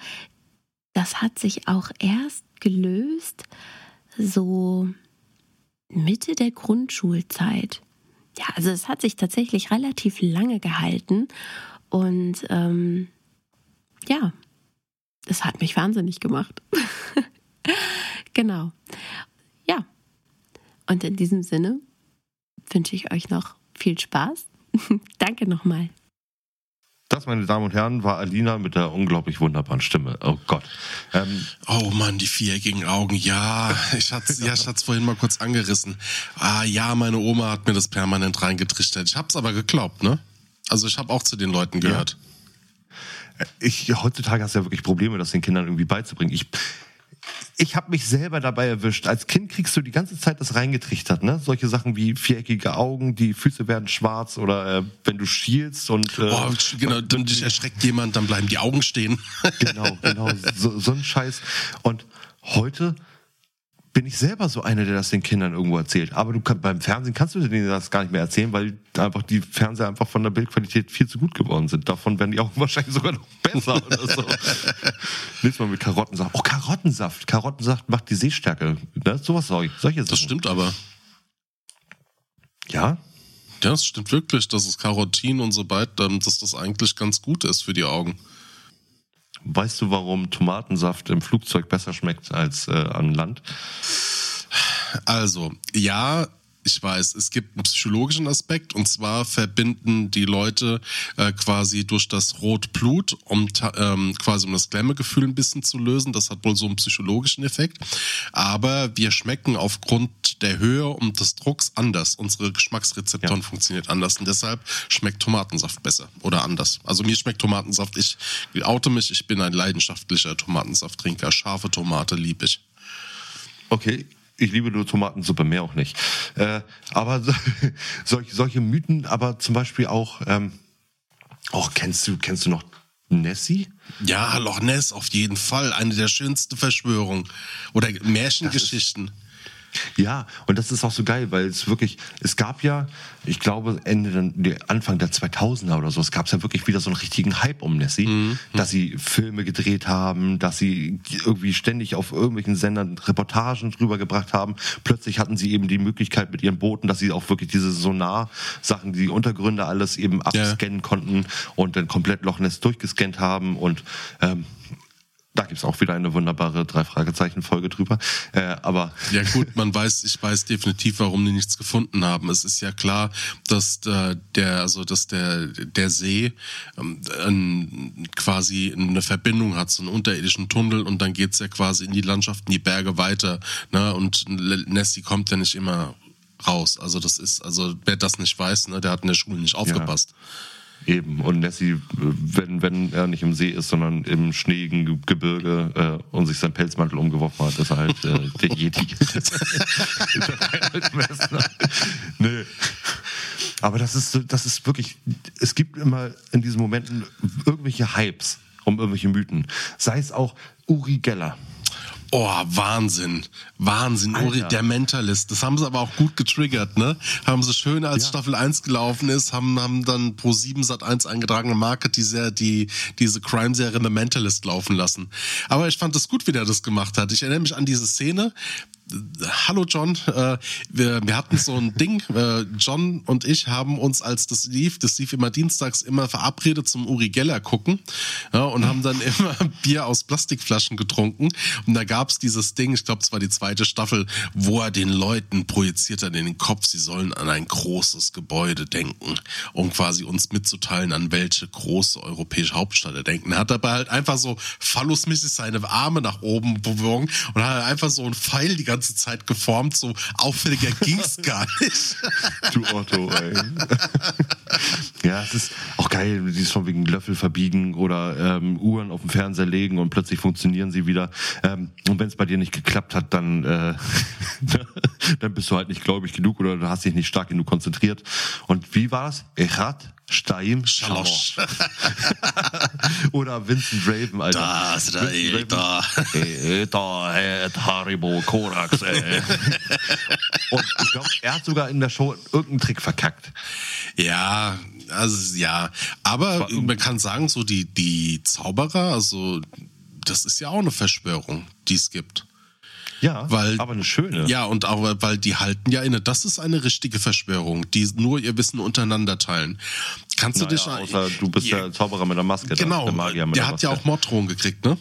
das hat sich auch erst gelöst, so Mitte der Grundschulzeit. Ja, also es hat sich tatsächlich relativ lange gehalten und ähm, ja, es hat mich wahnsinnig gemacht. genau. Ja. Und in diesem Sinne wünsche ich euch noch viel Spaß. Danke nochmal. Das, meine Damen und Herren, war Alina mit der unglaublich wunderbaren Stimme. Oh Gott. Ähm, Oh Mann, die viereckigen Augen. Ja, ich hatte ja, ich es vorhin mal kurz angerissen. Ah ja, meine Oma hat mir das permanent reingetrichtert. Ich hab's aber geglaubt, ne? Also ich habe auch zu den Leuten gehört. ich, heutzutage hast du ja wirklich Probleme, das den Kindern irgendwie beizubringen. Ich, ich habe mich selber dabei erwischt. Als Kind kriegst du die ganze Zeit das reingetrichtert, ne? Solche Sachen wie viereckige Augen, die Füße werden schwarz oder äh, wenn du schielst und äh, Oh, genau, dann dich erschreckt jemand, dann bleiben die Augen stehen. genau, genau, so, so ein Scheiß. Und heute bin ich selber so einer, der das den Kindern irgendwo erzählt. Aber du kann, beim Fernsehen kannst du denen das gar nicht mehr erzählen, weil einfach die Fernseher einfach von der Bildqualität viel zu gut geworden sind. Davon werden die Augen wahrscheinlich sogar noch besser oder so. Nächstes Mal mit Karottensaft. Oh, Karottensaft. Karottensaft macht die Sehstärke. Ne? Sowas solche, solche Sachen. Das stimmt aber. Ja? Ja, das stimmt wirklich, dass es Karotin und so weiter, ähm, dass das eigentlich ganz gut ist für die Augen. Weißt du, warum Tomatensaft im Flugzeug besser schmeckt als äh, an Land? Also, ja, ich weiß, es gibt einen psychologischen Aspekt und zwar verbinden die Leute äh, quasi durch das Rotblut, um ähm, quasi um das Klemmegefühl ein bisschen zu lösen. Das hat wohl so einen psychologischen Effekt. Aber wir schmecken aufgrund der Höhe und des Drucks anders. Unsere Geschmacksrezeptoren funktionieren anders und deshalb schmeckt Tomatensaft besser oder anders. Also mir schmeckt Tomatensaft. Ich oute mich, ich bin ein leidenschaftlicher Tomatensafttrinker. Scharfe Tomate liebe ich. Okay, ich liebe nur Tomatensuppe, mehr auch nicht. Äh, aber so, solche, solche Mythen, aber zum Beispiel auch, ähm, auch kennst du, kennst du noch Nessie? Ja, Loch Ness auf jeden Fall. Eine der schönsten Verschwörungen. Oder Märchengeschichten. Ja, und das ist auch so geil, weil es wirklich, es gab ja, ich glaube, Ende, Anfang der 2000er oder so, es gab ja wirklich wieder so einen richtigen Hype um Nessie, dass sie Filme gedreht haben, dass sie irgendwie ständig auf irgendwelchen Sendern Reportagen drüber gebracht haben. Plötzlich hatten sie eben die Möglichkeit mit ihren Booten, dass sie auch wirklich diese Sonar-Sachen, die Untergründe alles eben abscannen konnten und dann komplett Loch Ness durchgescannt haben und ähm, da gibt's auch wieder eine wunderbare Drei-Fragezeichen-Folge drüber. Äh, aber Ja gut, man weiß, ich weiß definitiv, warum die nichts gefunden haben. Es ist ja klar, dass äh, der, also dass der der See ähm, quasi eine Verbindung hat, so einen unterirdischen Tunnel und dann geht's ja quasi in die Landschaft, in die Berge weiter. Ne? Und Nessie kommt ja nicht immer raus. Also das ist, also wer das nicht weiß, ne, der hat in der Schule nicht aufgepasst. Eben. Und Nessie, wenn, wenn er nicht im See ist, sondern im schneeigen Ge- Gebirge äh, und sich sein Pelzmantel umgeworfen hat, ist er halt äh, der Yeti. nee. Aber das ist, das ist wirklich, es gibt immer in diesen Momenten irgendwelche Hypes um irgendwelche Mythen. Sei es auch Uri Geller. Oh, Wahnsinn. Wahnsinn. Uri, der Mentalist. Das haben sie aber auch gut getriggert, ne? Haben sie schön, als Staffel 1 gelaufen ist, haben, haben dann pro 7 Sat 1 eingetragene Marke die, Ser- die, diese Crime-Serie The Mentalist laufen lassen. Aber ich fand es gut, wie der das gemacht hat. Ich erinnere mich an diese Szene. Hallo John, äh, wir, wir hatten so ein Ding, äh, John und ich haben uns, als das lief, das lief immer dienstags, immer verabredet zum Uri Geller gucken ja, und haben dann immer Bier aus Plastikflaschen getrunken. Und da gab's dieses Ding, ich glaube, es war die zweite Staffel, wo er den Leuten projiziert hat in den Kopf, sie sollen an ein großes Gebäude denken, um quasi uns mitzuteilen, an welche große europäische Hauptstadt er denken. Er hat dabei halt einfach so phallusmäßig seine Arme nach oben bewogen und hat halt einfach so einen Pfeil die ganze Zeit geformt, so auffälliger ging's gar nicht. Du Otto, ey. ja, es ist auch geil, die ist von wegen Löffel verbiegen oder ähm, Uhren auf dem Fernseher legen und plötzlich funktionieren sie wieder. Ähm, und wenn es bei dir nicht geklappt hat, dann, äh, dann bist du halt nicht gläubig genug oder du hast dich nicht stark genug konzentriert. Und wie war das? Echat, Steim, Schalosch. oder Vincent Raven, Alter. Das Vincent da. Raven. Da hat Haribo Korax, ey. Und ich glaube, er hat sogar in der Show irgendeinen Trick verkackt. Ja, also ja. Aber man kann sagen, so die, die Zauberer, also das ist ja auch eine Verschwörung, die es gibt. Ja, weil, aber eine schöne. Ja, und auch, weil die halten ja inne. Das ist eine richtige Verschwörung, die nur ihr Wissen untereinander teilen. Kannst du Naja, dich außer du bist der Zauberer mit der Maske. Genau, der, der der hat ja Maske. auch Morddrohungen gekriegt, ne?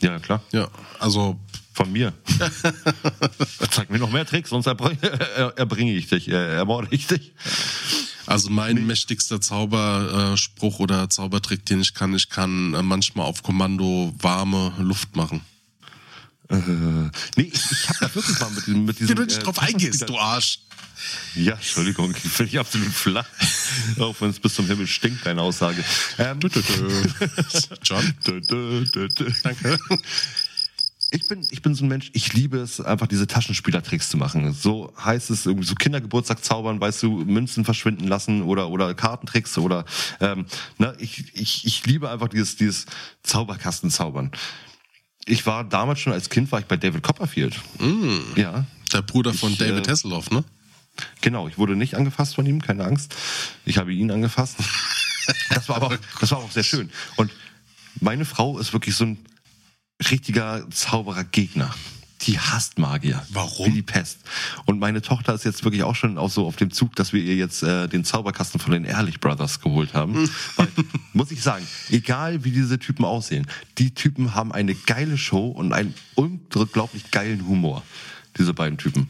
Ja, klar. Ja, also Von mir. Zeig mir noch mehr Tricks, sonst erbring, er- erbringe ich dich, äh, ermorde ich dich. Also mein mächtigster Zauberspruch oder Zaubertrick, den ich kann, ich kann äh, manchmal auf Kommando warme Luft machen. Äh, nee, ich, ich habe da wirklich mal mit. Mit diesem du nicht drauf eingehst, du Arsch. Ja, Entschuldigung, finde ich absolut flach. Auch wenn es bis zum Himmel stinkt, deine Aussage. Ähm, John? Danke. Ich bin, ich bin so ein Mensch, ich liebe es, einfach diese Taschenspielertricks zu machen. So heißt es, irgendwie so Kindergeburtstag zaubern, weißt du, Münzen verschwinden lassen oder, oder Kartentricks oder, ähm, ne, ich, ich, ich liebe einfach dieses, dieses Zauberkasten zaubern. Ich war damals schon als Kind, war ich bei David Copperfield. Ja. Der Bruder von Ich, David äh, Hasselhoff, ne? Genau, ich wurde nicht angefasst von ihm, keine Angst. Ich habe ihn angefasst. Das war aber auch, das war auch sehr schön. Und meine Frau ist wirklich so ein richtiger Zauberer-Gegner. Die hasst Magier. Warum? Wie die Pest. Und meine Tochter ist jetzt wirklich auch schon auch so auf dem Zug, dass wir ihr jetzt äh, den Zauberkasten von den Ehrlich Brothers geholt haben. Weil, muss ich sagen, egal wie diese Typen aussehen, die Typen haben eine geile Show und einen unglaublich geilen Humor. Diese beiden Typen.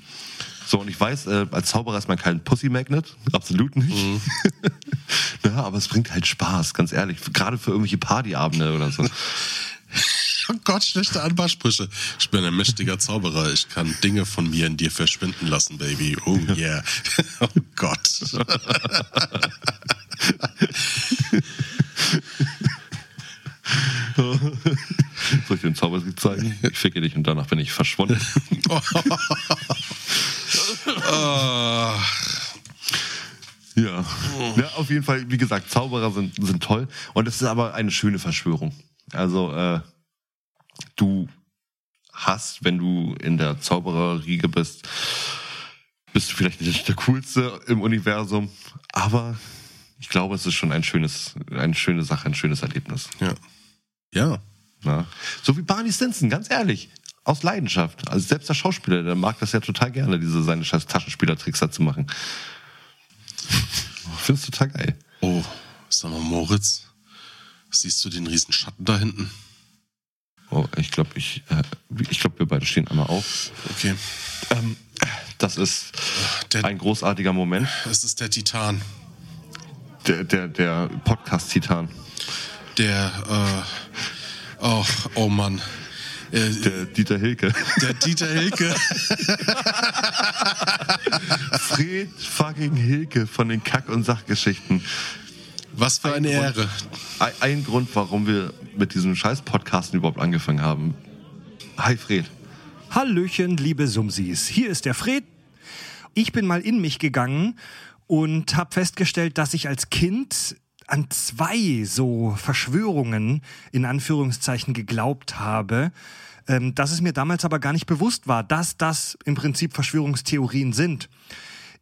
So, und ich weiß, äh, als Zauberer ist man kein Pussy-Magnet. Absolut nicht. ja, aber es bringt halt Spaß, ganz ehrlich. Gerade für irgendwelche Partyabende oder so. Oh Gott, schlechte Anbarsprüche. Ich bin ein mächtiger Zauberer. Ich kann Dinge von mir in dir verschwinden lassen, Baby. Oh yeah. Oh Gott. Soll ich den Zaubertrick zeigen? Ich ficke dich und danach bin ich verschwunden. Ja. ja, auf jeden Fall, wie gesagt, Zauberer sind, sind toll. Und es ist aber eine schöne Verschwörung. Also, äh, du hast, wenn du in der Zaubererriege bist, bist du vielleicht nicht der Coolste im Universum, aber ich glaube, es ist schon ein schönes, eine schöne Sache, ein schönes Erlebnis. ja. Ja. Ja. So wie Barney Stinson, ganz ehrlich. Aus Leidenschaft. Also selbst der Schauspieler, der mag das ja total gerne, diese seine scheiß Taschenspielertricks da zu machen. Ich find's total geil. Oh, sag mal, Moritz. Siehst du den riesen Schatten da hinten? Oh, ich glaube, ich, äh, ich glaube, wir beide stehen einmal auf. Okay. Ähm, das ist Der, ein großartiger Moment. es ist der Titan. Der, der, der Podcast-Titan. Der, äh, oh, oh Mann. Äh, Der Dieter Hilke. der Dieter Hilke. Fred fucking Hilke von den Kack- und Sachgeschichten. Was für eine Grund- Ehre. Ein, ein Grund, warum wir mit diesem scheiß Podcasten überhaupt angefangen haben. Hi Fred. Hallöchen, liebe Sumsis. Hier ist der Fred. Ich bin mal in mich gegangen und habe festgestellt, dass ich als Kind an zwei so Verschwörungen in Anführungszeichen geglaubt habe, ähm, dass es mir damals aber gar nicht bewusst war, dass das im Prinzip Verschwörungstheorien sind.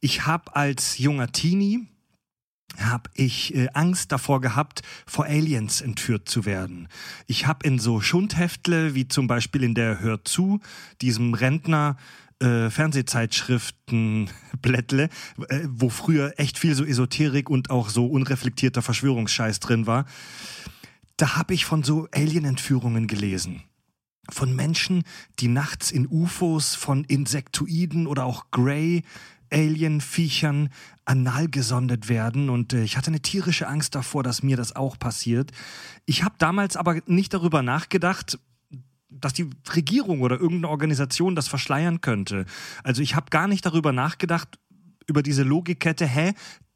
Ich habe als junger Teenie habe ich äh, Angst davor gehabt, vor Aliens entführt zu werden. Ich habe in so Schundheftle, wie zum Beispiel in der Hör zu, diesem Rentner, äh, Fernsehzeitschriften Blättle, äh, wo früher echt viel so Esoterik und auch so unreflektierter Verschwörungsscheiß drin war. Da habe ich von so Alien-Entführungen gelesen von Menschen, die nachts in UFOs von Insektoiden oder auch Grey Alien-Viechern anal gesondet werden und äh, ich hatte eine tierische Angst davor, dass mir das auch passiert. Ich habe damals aber nicht darüber nachgedacht, dass die Regierung oder irgendeine Organisation das verschleiern könnte. Also ich habe gar nicht darüber nachgedacht, über diese Logikkette, hä,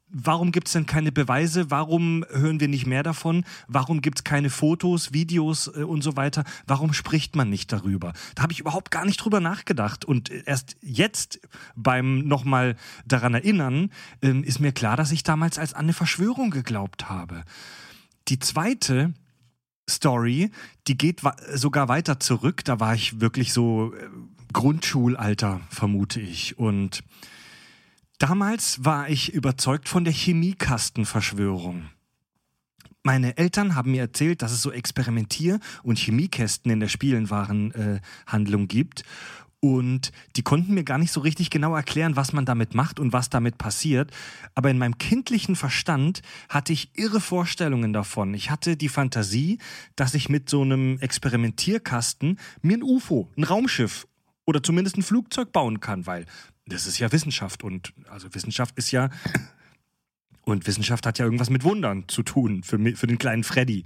warum gibt es denn keine Beweise? Warum hören wir nicht mehr davon? Warum gibt es keine Fotos, Videos äh, und so weiter? Warum spricht man nicht darüber? Da habe ich überhaupt gar nicht drüber nachgedacht. Und äh, erst jetzt beim nochmal daran erinnern, ähm, ist mir klar, dass ich damals als an eine Verschwörung geglaubt habe. Die zweite Story, die geht sogar weiter zurück. Da war ich wirklich so äh, Grundschulalter, vermute ich. Und damals war ich überzeugt von der Chemiekastenverschwörung. Meine Eltern haben mir erzählt, dass es so Experimentier- und Chemiekästen in der Spielenwarenhandlung äh, gibt. Und die konnten mir gar nicht so richtig genau erklären, was man damit macht und was damit passiert. Aber in meinem kindlichen Verstand hatte ich irre Vorstellungen davon. Ich hatte die Fantasie, dass ich mit so einem Experimentierkasten mir ein UFO, ein Raumschiff oder zumindest ein Flugzeug bauen kann, weil das ist ja Wissenschaft und also Wissenschaft ist ja und Wissenschaft hat ja irgendwas mit Wundern zu tun, für, für den kleinen Freddy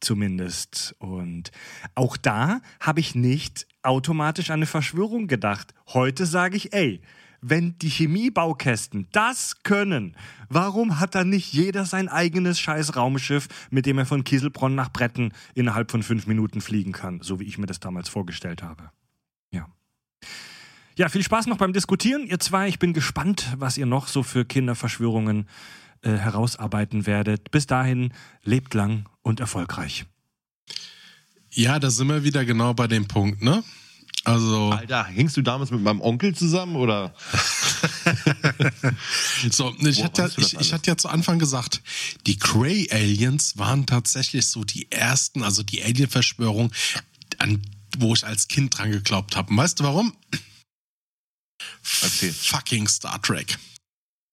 zumindest. Und auch da habe ich nicht automatisch an eine Verschwörung gedacht. Heute sage ich, ey, wenn die Chemiebaukästen das können, warum hat dann nicht jeder sein eigenes scheiß Raumschiff, mit dem er von Kieselbronn nach Bretten innerhalb von fünf Minuten fliegen kann, so wie ich mir das damals vorgestellt habe? Ja. Ja, viel Spaß noch beim Diskutieren, ihr zwei. Ich bin gespannt, was ihr noch so für Kinderverschwörungen äh, herausarbeiten werdet. Bis dahin, lebt lang und erfolgreich. Ja, da sind wir wieder genau bei dem Punkt, ne? Also. Alter, hängst du damals mit meinem Onkel zusammen oder? So, ich Wo hatte, ich, ich hatte ja zu Anfang gesagt, die Cray Aliens waren tatsächlich so die ersten, also die Alien-Verschwörung, an wo ich als Kind dran geglaubt habe. Und Weißt du warum? Erzähl. Fucking Star Trek.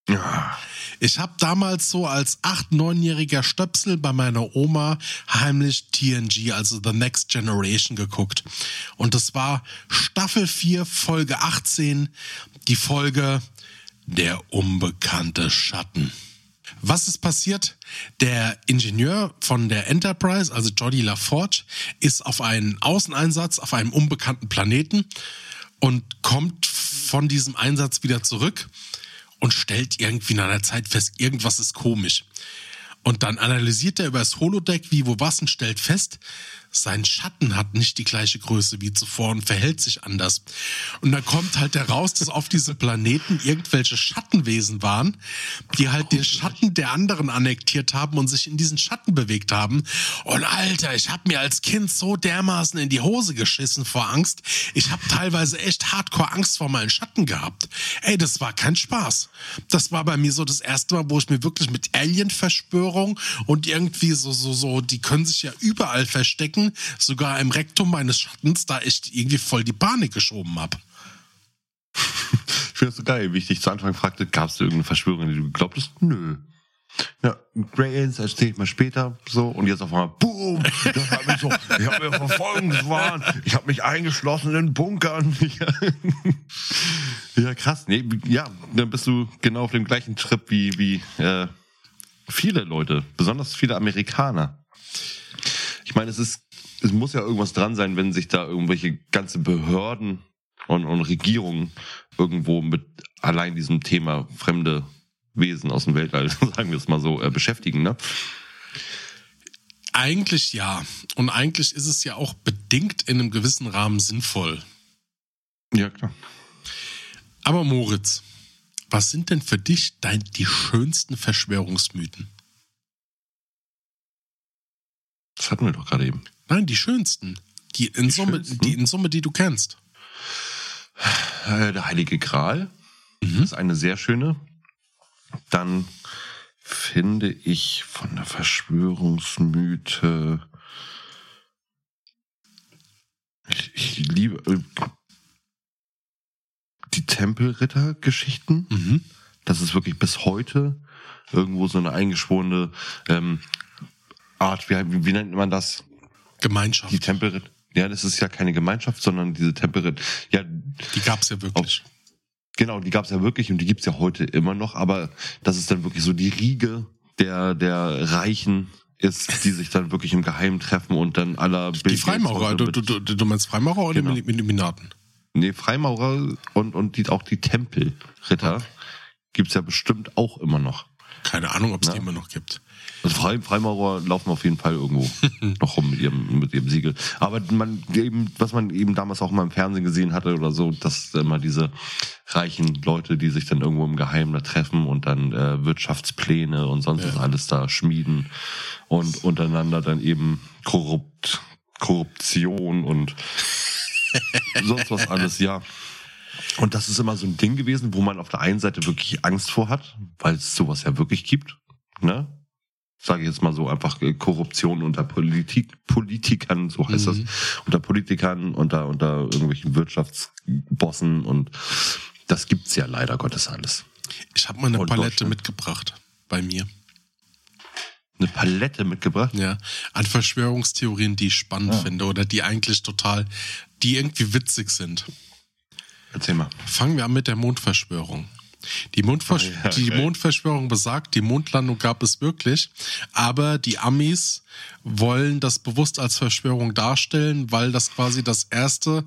Ja. Ich habe damals so als 8-, 9-jähriger Stöpsel bei meiner Oma heimlich TNG, also The Next Generation, geguckt. Und das war Staffel 4, Folge 18, die Folge Der unbekannte Schatten. Was ist passiert? Der Ingenieur von der Enterprise, also Jody LaForge, ist auf einen Außeneinsatz auf einem unbekannten Planeten und kommt von diesem Einsatz wieder zurück und stellt irgendwie nach einer Zeit fest, irgendwas ist komisch. Und dann analysiert er über das Holodeck, wie, wo, was und stellt fest, sein Schatten hat nicht die gleiche Größe wie zuvor und verhält sich anders. Und dann kommt halt heraus, dass auf diesem Planeten irgendwelche Schattenwesen waren, die halt den Schatten der anderen annektiert haben und sich in diesen Schatten bewegt haben. Und Alter, ich habe mir als Kind so dermaßen in die Hose geschissen vor Angst. Ich habe teilweise echt hardcore Angst vor meinen Schatten gehabt. Ey, das war kein Spaß. Das war bei mir so das erste Mal, wo ich mir wirklich mit Alien-Verschwörung und irgendwie so, so, so, die können sich ja überall verstecken, sogar im Rektum meines Schattens, da ich irgendwie voll die Panik geschoben hab. Ich finde das so geil, wie ich dich zu Anfang fragte, gab es irgendeine Verschwörung, die du geglaubt hast? Nö. Ja, Grey Aliens erzähl ich mal später so und jetzt auf einmal boom, das hat mich so, ich habe mir Verfolgungswahn, ich habe mich eingeschlossen in Bunkern. ja, krass. Nee, ja, dann bist du genau auf dem gleichen Trip wie wie äh, viele Leute, besonders viele Amerikaner. Ich meine, es ist es muss ja irgendwas dran sein, wenn sich da irgendwelche ganze Behörden und, und Regierungen irgendwo mit allein diesem Thema fremde Wesen aus dem Weltall, sagen wir es mal so, äh, beschäftigen, ne? Eigentlich ja. Und eigentlich ist es ja auch bedingt in einem gewissen Rahmen sinnvoll. Ja, klar. Aber Moritz, was sind denn für dich dein, die schönsten Verschwörungsmythen? Das hatten wir doch gerade eben. Nein, die schönsten. Die in, Summe, schönsten? die in Summe, die du kennst. Äh, der Heilige Gral ist eine sehr schöne. Dann finde ich von der Verschwörungsmythe. Ich, ich liebe äh, die Tempelritter-Geschichten. Mhm. Das ist wirklich bis heute irgendwo so eine eingeschworene ähm, Art, wie, wie nennt man das? Gemeinschaft. Die Tempelritter. Ja, das ist ja keine Gemeinschaft, sondern diese Tempelritter. Ja, Die gab es ja wirklich. Genau, die gab es ja wirklich und die gibt's ja heute immer noch, aber das ist dann wirklich so die Riege der, der Reichen ist, die sich dann wirklich im Geheimen treffen und dann aller Die Freimaurer. Du, du, du, meinst Freimaurer oder Genau. die Illuminaten? Nee, Freimaurer und, und die, auch die Tempelritter gibt's ja bestimmt auch immer noch. Keine Ahnung, ob es die immer noch gibt. Also Frei, Freimaurer laufen auf jeden Fall irgendwo noch rum mit ihrem, mit ihrem Siegel. Aber man eben, was man eben damals auch mal im Fernsehen gesehen hatte oder so, dass immer diese reichen Leute, die sich dann irgendwo im Geheimen da treffen und dann äh, Wirtschaftspläne und sonst was alles da schmieden und untereinander dann eben korrupt, Korruption und sonst was alles, ja. Und das ist immer so ein Ding gewesen, wo man auf der einen Seite wirklich Angst vor hat, weil es sowas ja wirklich gibt, ne? Sage ich jetzt mal so, einfach äh, Korruption unter Politik, Politikern, so heißt Mhm. das, unter Politikern, unter, unter irgendwelchen Wirtschaftsbossen und das gibt's ja leider Gottes alles. Ich habe mal eine Und Palette mitgebracht bei mir. Eine Palette mitgebracht? Ja, an Verschwörungstheorien, die ich spannend Ah. finde oder die eigentlich total, die irgendwie witzig sind. Erzähl mal. Fangen wir an mit der Mondverschwörung. Die, Mondversch Ah, ja, die okay. Mondverschwörung besagt, die Mondlandung gab es wirklich, aber die Amis wollen das bewusst als Verschwörung darstellen, weil das quasi das erste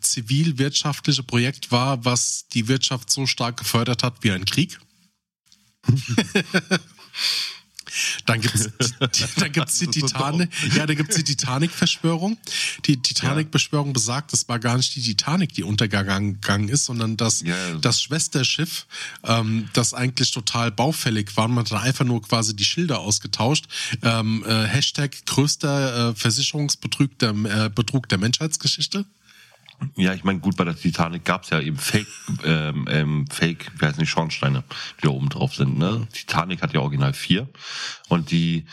zivilwirtschaftliche Projekt war, was die Wirtschaft so stark gefördert hat wie ein Krieg. Dann gibt's die, dann gibt's die Titanic, ja, da gibt's die Titanic-Verschwörung. Die Titanic-Beschwörung besagt, es war gar nicht die Titanic, die untergegangen gegangen ist, sondern das, Ja, ja. das Schwesterschiff, ähm, das eigentlich total baufällig war. Man hat dann einfach nur quasi die Schilder ausgetauscht. Ähm, äh, Hashtag größter äh, Versicherungsbetrug der, äh, Betrug der Menschheitsgeschichte. Ja, ich meine, gut, bei der Titanic gab's ja eben Fake, ähm, ähm, Fake, wie heißen die Schornsteine, die da oben drauf sind. Ne? Titanic hat ja original vier. Und die,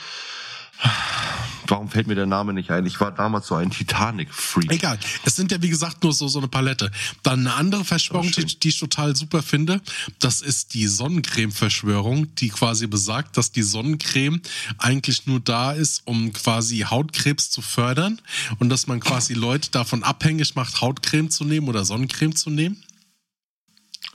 warum fällt mir der Name nicht ein? Ich war damals so ein Titanic-Freak. Egal. Es sind ja, wie gesagt, nur so, so eine Palette. Dann eine andere Verschwörung, die, die ich total super finde, das ist die Sonnencreme-Verschwörung, die quasi besagt, dass die Sonnencreme eigentlich nur da ist, um quasi Hautkrebs zu fördern und dass man quasi Leute davon abhängig macht, Hautcreme zu nehmen oder Sonnencreme zu nehmen.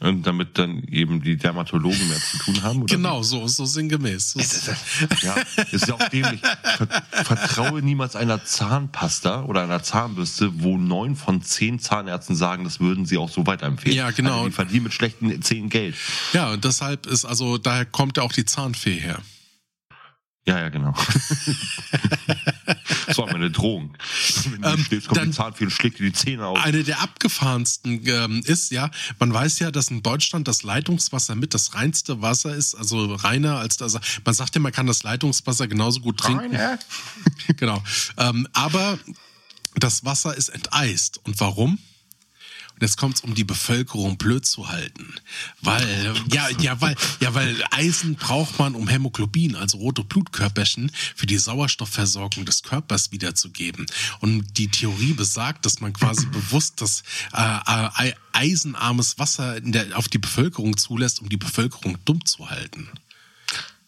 Und damit dann eben die Dermatologen mehr zu tun haben. Oder? Genau, so, so sinngemäß. Ja, ist ja auch dämlich. Ver vertraue niemals einer Zahnpasta oder einer Zahnbürste, wo neun von zehn Zahnärzten sagen, das würden sie auch so weiterempfehlen. Ja, genau. Also die verdienen mit schlechten Zähnen Geld. Ja, und deshalb ist, also, daher kommt ja auch die Zahnfee her. Ja, ja, genau. das war meine Drohung. Wenn du Ähm, stehst, kommt dann- die Zahnfee und schlägt dir die Zähne aus. Eine der abgefahrensten ähm, ist ja, man weiß ja, dass in Deutschland das Leitungswasser mit das reinste Wasser ist, also reiner als das. Man sagt ja, man kann das Leitungswasser genauso gut trinken. genau. Ähm, aber das Wasser ist enteist. Und warum? Jetzt kommt es um die Bevölkerung blöd zu halten. Weil, ja, ja, weil, ja, weil Eisen braucht man, um Hämoglobin, also rote Blutkörperchen, für die Sauerstoffversorgung des Körpers wiederzugeben. Und die Theorie besagt, dass man quasi bewusst das äh, äh, eisenarmes Wasser der, auf die Bevölkerung zulässt, um die Bevölkerung dumm zu halten.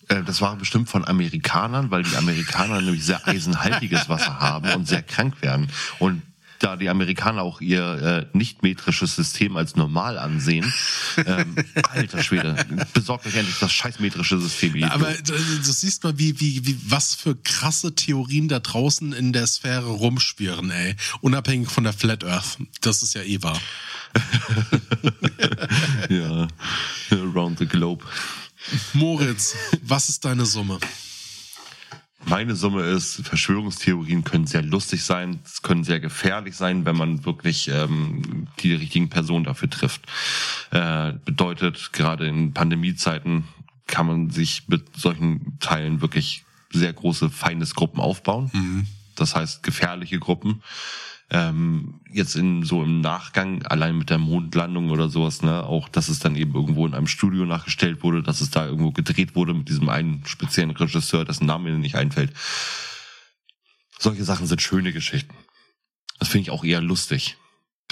Äh, Das war bestimmt von Amerikanern, weil die Amerikaner nämlich sehr eisenhaltiges Wasser haben und sehr krank werden. Und da die Amerikaner auch ihr äh, nicht metrisches System als normal ansehen, ähm, alter Schwede, besorgt euch endlich das scheiß metrische System. ihr Aber du, du siehst mal, wie, wie, wie, was für krasse Theorien da draußen in der Sphäre rumschwirren, ey. Unabhängig von der Flat Earth. Das ist ja eh wahr. ja, around the globe. Moritz, was ist deine Summe? Meine Summe ist, Verschwörungstheorien können sehr lustig sein, es können sehr gefährlich sein, wenn man wirklich ähm, die richtigen Personen dafür trifft. Äh, bedeutet, gerade in Pandemiezeiten kann man sich mit solchen Teilen wirklich sehr große Feindesgruppen aufbauen. Das heißt, gefährliche Gruppen. Ähm, jetzt in so im Nachgang, allein mit der Mondlandung oder sowas, ne, auch, dass es dann eben irgendwo in einem Studio nachgestellt wurde, dass es da irgendwo gedreht wurde mit diesem einen speziellen Regisseur, dessen Name mir nicht einfällt. Solche Sachen sind schöne Geschichten. Das finde ich auch eher lustig.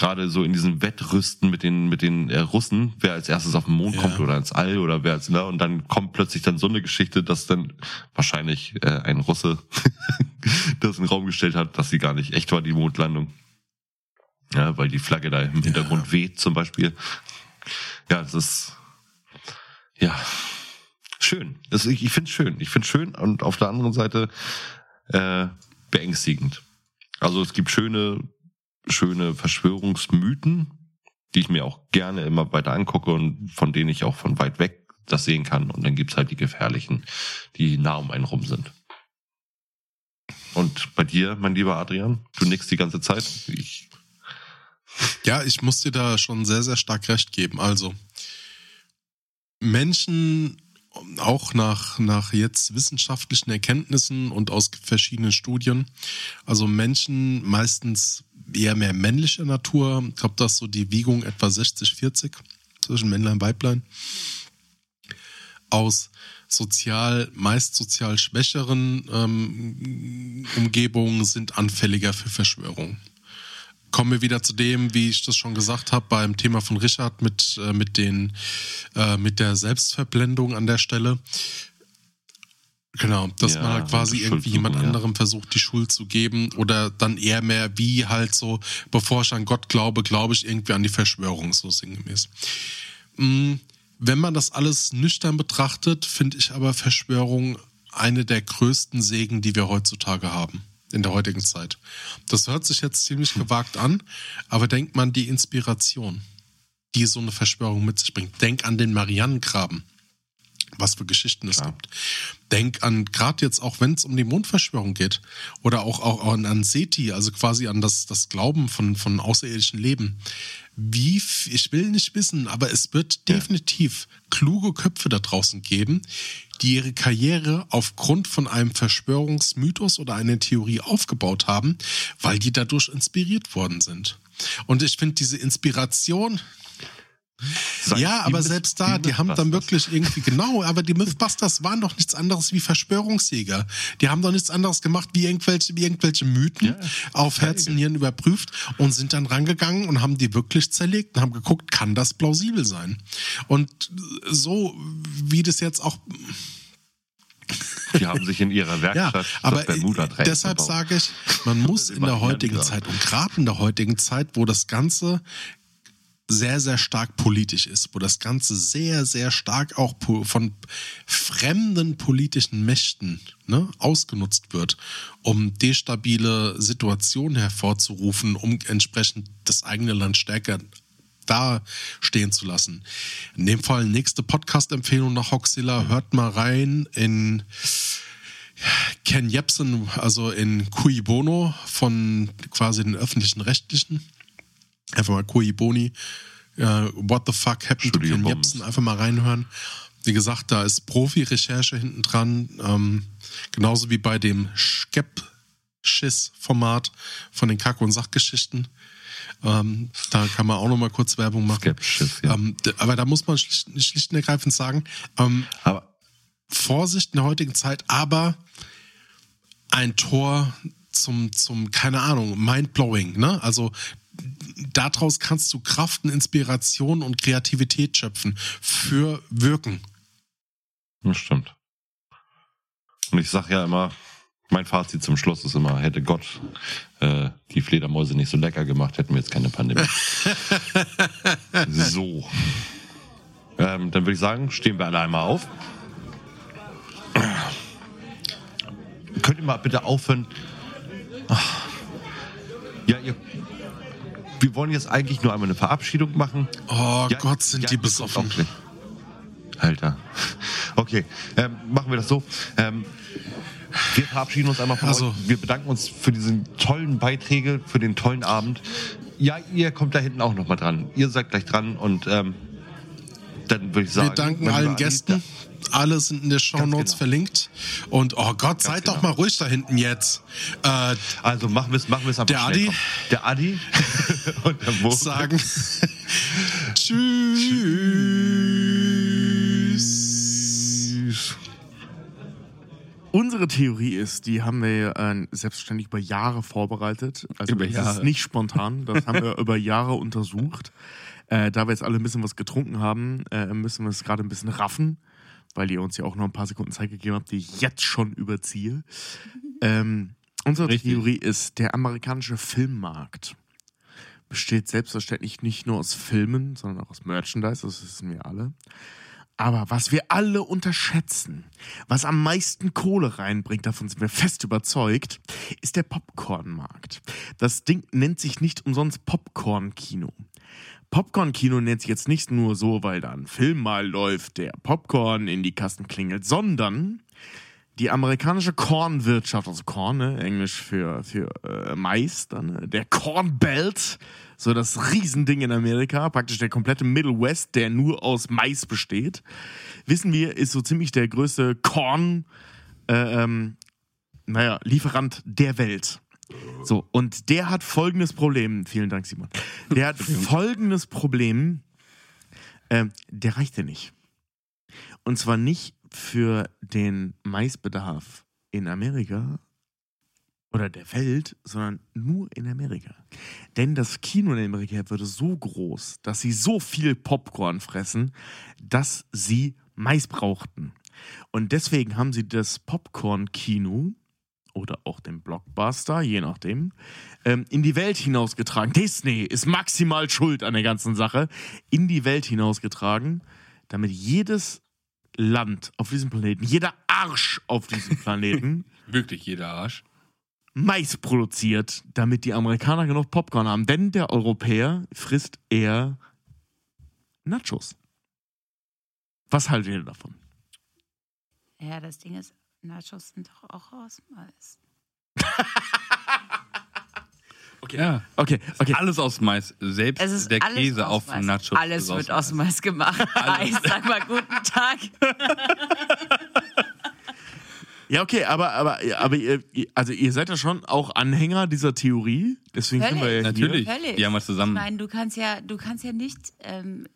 Gerade so in diesem Wettrüsten mit den, mit den äh, Russen, wer als erstes auf den Mond Ja. kommt oder ins All oder wer als, ne, und dann kommt plötzlich dann so eine Geschichte, dass dann wahrscheinlich äh, ein Russe das in den Raum gestellt hat, dass sie gar nicht echt war, die Mondlandung. Ja, weil die Flagge da im Hintergrund weht zum Beispiel. Ja, das ist, ja, schön. Das, ich ich finde es schön. Ich finde es schön und auf der anderen Seite äh, beängstigend. Also es gibt schöne, schöne Verschwörungsmythen, die ich mir auch gerne immer weiter angucke und von denen ich auch von weit weg das sehen kann. Und dann gibt's halt die gefährlichen, die nah um einen rum sind. Und bei dir, mein lieber Adrian, du nix die ganze Zeit. Ich, Ja, ich muss dir da schon sehr, sehr stark recht geben. Also, Menschen, auch nach, nach jetzt wissenschaftlichen Erkenntnissen und aus verschiedenen Studien, also Menschen meistens eher mehr männlicher Natur, ich glaube, das so die Wiegung etwa 60, 40 zwischen Männlein und Weiblein. aus sozial, meist sozial schwächeren ähm, Umgebungen sind anfälliger für Verschwörungen. Kommen wir wieder zu dem, wie ich das schon gesagt habe, beim Thema von Richard mit, äh, mit, den, äh, mit der Selbstverblendung an der Stelle. Genau, dass Ja, man halt quasi irgendwie jemand suchen, ja. anderem versucht, die Schuld zu geben oder dann eher mehr wie halt so, bevor ich an Gott glaube, glaube ich irgendwie an die Verschwörung, so sinngemäß. Mm, Wenn man das alles nüchtern betrachtet, finde ich aber Verschwörung eine der größten Segen, die wir heutzutage haben, in der heutigen Zeit. Das hört sich jetzt ziemlich gewagt an, aber denkt man die Inspiration, die so eine Verschwörung mit sich bringt. Denk an den Marianengraben was für Geschichten es gibt. Denk an, gerade jetzt auch, wenn es um die Mondverschwörung geht, oder auch, auch an, an SETI, also quasi an das, das Glauben von, von außerirdischen Leben. Wie, ich will nicht wissen, aber es wird definitiv kluge Köpfe da draußen geben, die ihre Karriere aufgrund von einem Verschwörungsmythos oder einer Theorie aufgebaut haben, weil die dadurch inspiriert worden sind. Und ich finde diese Inspiration, Seit ja, aber selbst da, die die haben dann wirklich irgendwie, genau, aber die Mythbusters waren doch nichts anderes wie Verschwörungsjäger. Die haben doch nichts anderes gemacht, wie irgendwelche, wie irgendwelche Mythen auf Herz und Hirn überprüft und sind dann rangegangen und haben die wirklich zerlegt und haben geguckt, kann das plausibel sein? Und so, wie das jetzt auch Die haben sich in ihrer Werkstatt ja, aber Bermuda-Dreieck deshalb sage ich, man muss in der heutigen. Zeit und gerade in der heutigen Zeit, wo das Ganze sehr, sehr stark politisch ist, wo das Ganze sehr, sehr stark auch von fremden politischen Mächten ne, ausgenutzt wird, um destabile Situationen hervorzurufen, um entsprechend das eigene Land stärker dastehen zu lassen. In dem Fall nächste Podcast-Empfehlung nach Hoxilla, hört mal rein in Ken Jebsen, also in Cui Bono von quasi den öffentlichen Rechtlichen. Einfach mal Cui Boni, äh, What the fuck happened to Studio Ken Bums. Jebsen, einfach mal reinhören. Wie gesagt, da ist Profi-Recherche hinten dran, ähm, genauso wie bei dem Skep-Schiss-Format von den Kack- und Sachgeschichten. Ähm, da kann man auch noch mal kurz Werbung machen. Skepsis, ja. ähm, aber da muss man schlicht, schlicht und ergreifend sagen, ähm, Vorsicht in der heutigen Zeit, aber ein Tor zum, zum, keine Ahnung, mindblowing, ne? Also daraus kannst du Kraft und Inspiration und Kreativität schöpfen für Wirken. Das stimmt. Und ich sag ja immer, mein Fazit zum Schluss ist immer, hätte Gott äh, die Fledermäuse nicht so lecker gemacht, hätten wir jetzt keine Pandemie. so. Ähm, dann würde ich sagen, stehen wir alle einmal auf. Könnt ihr mal bitte aufhören? Ach. Ja, ihr. Wir wollen jetzt eigentlich nur einmal eine Verabschiedung machen. Oh Ja, Gott, sind ja, die besoffen. Alter. Okay, ähm, machen wir das so. Ähm, wir verabschieden uns einmal von Also- euch. Wir bedanken uns für diese tollen Beiträge, für den tollen Abend. Ja, ihr kommt da hinten auch noch mal dran. Ihr seid gleich dran und ähm, dann würde ich sagen. Wir danken allen Gästen. Alle sind in der Show Notes genau. verlinkt. Und oh Gott, seid doch genau. mal ruhig da hinten jetzt. Äh, Also machen wir es machen wir's einfach Der Adi? Der Adi und der Mo. sagen Tschüss. Unsere Theorie ist, die haben wir äh, selbstständig über Jahre vorbereitet. Also Über das Jahre. ist nicht spontan. Das haben wir über Jahre untersucht. Äh, da wir jetzt alle ein bisschen was getrunken haben, äh, müssen wir es gerade ein bisschen raffen, weil ihr uns ja auch noch ein paar Sekunden Zeit gegeben habt, die ich jetzt schon überziehe. Ähm, unsere Richtig. Theorie ist, der amerikanische Filmmarkt besteht selbstverständlich nicht nur aus Filmen, sondern auch aus Merchandise, das wissen wir alle. Aber was wir alle unterschätzen, was am meisten Kohle reinbringt, davon sind wir fest überzeugt, ist der Popcornmarkt. Das Ding nennt sich nicht umsonst Popcorn-Kino. Popcorn-Kino nennt sich jetzt nicht nur so, weil da ein Film mal läuft, der Popcorn in die Kassen klingelt, sondern die amerikanische Kornwirtschaft, also Korn, ne, Englisch für, für äh, Mais, dann, ne, der Corn Belt, so das Riesending in Amerika, praktisch der komplette Middle West, der nur aus Mais besteht, wissen wir, ist so ziemlich der größte Korn, äh, ähm, naja, Lieferant der Welt. So, und der hat folgendes Problem, vielen Dank, Simon. Der hat folgendes Problem, ähm, der reicht ja nicht. Und zwar nicht für den Maisbedarf in Amerika oder der Welt, sondern nur in Amerika. Denn das Kino in Amerika würde so groß, dass sie so viel Popcorn fressen, dass sie Mais brauchten. Und deswegen haben sie das Popcorn-Kino oder auch den Blockbuster, je nachdem, ähm, in die Welt hinausgetragen. Disney ist maximal schuld an der ganzen Sache. In die Welt hinausgetragen, damit jedes Land auf diesem Planeten, jeder Arsch auf diesem Planeten Wirklich jeder Arsch. Mais produziert, damit die Amerikaner genug Popcorn haben. Denn der Europäer frisst eher Nachos. Was haltet ihr davon? Ja, das Ding ist, Nachos sind doch auch aus Mais. Okay. Ja. Okay, okay. Alles aus Mais. Selbst Es ist der alles Käse auf Mais. Nachos. Alles ist wird aus Mais gemacht. Ich sag mal guten Tag. Ja, okay, aber, aber, aber ihr, also ihr seid ja schon auch Anhänger dieser Theorie. Deswegen sind wir ja Natürlich. Hier. Die haben wir zusammen. Ich meine, du kannst ja, du kannst ja nicht, ähm,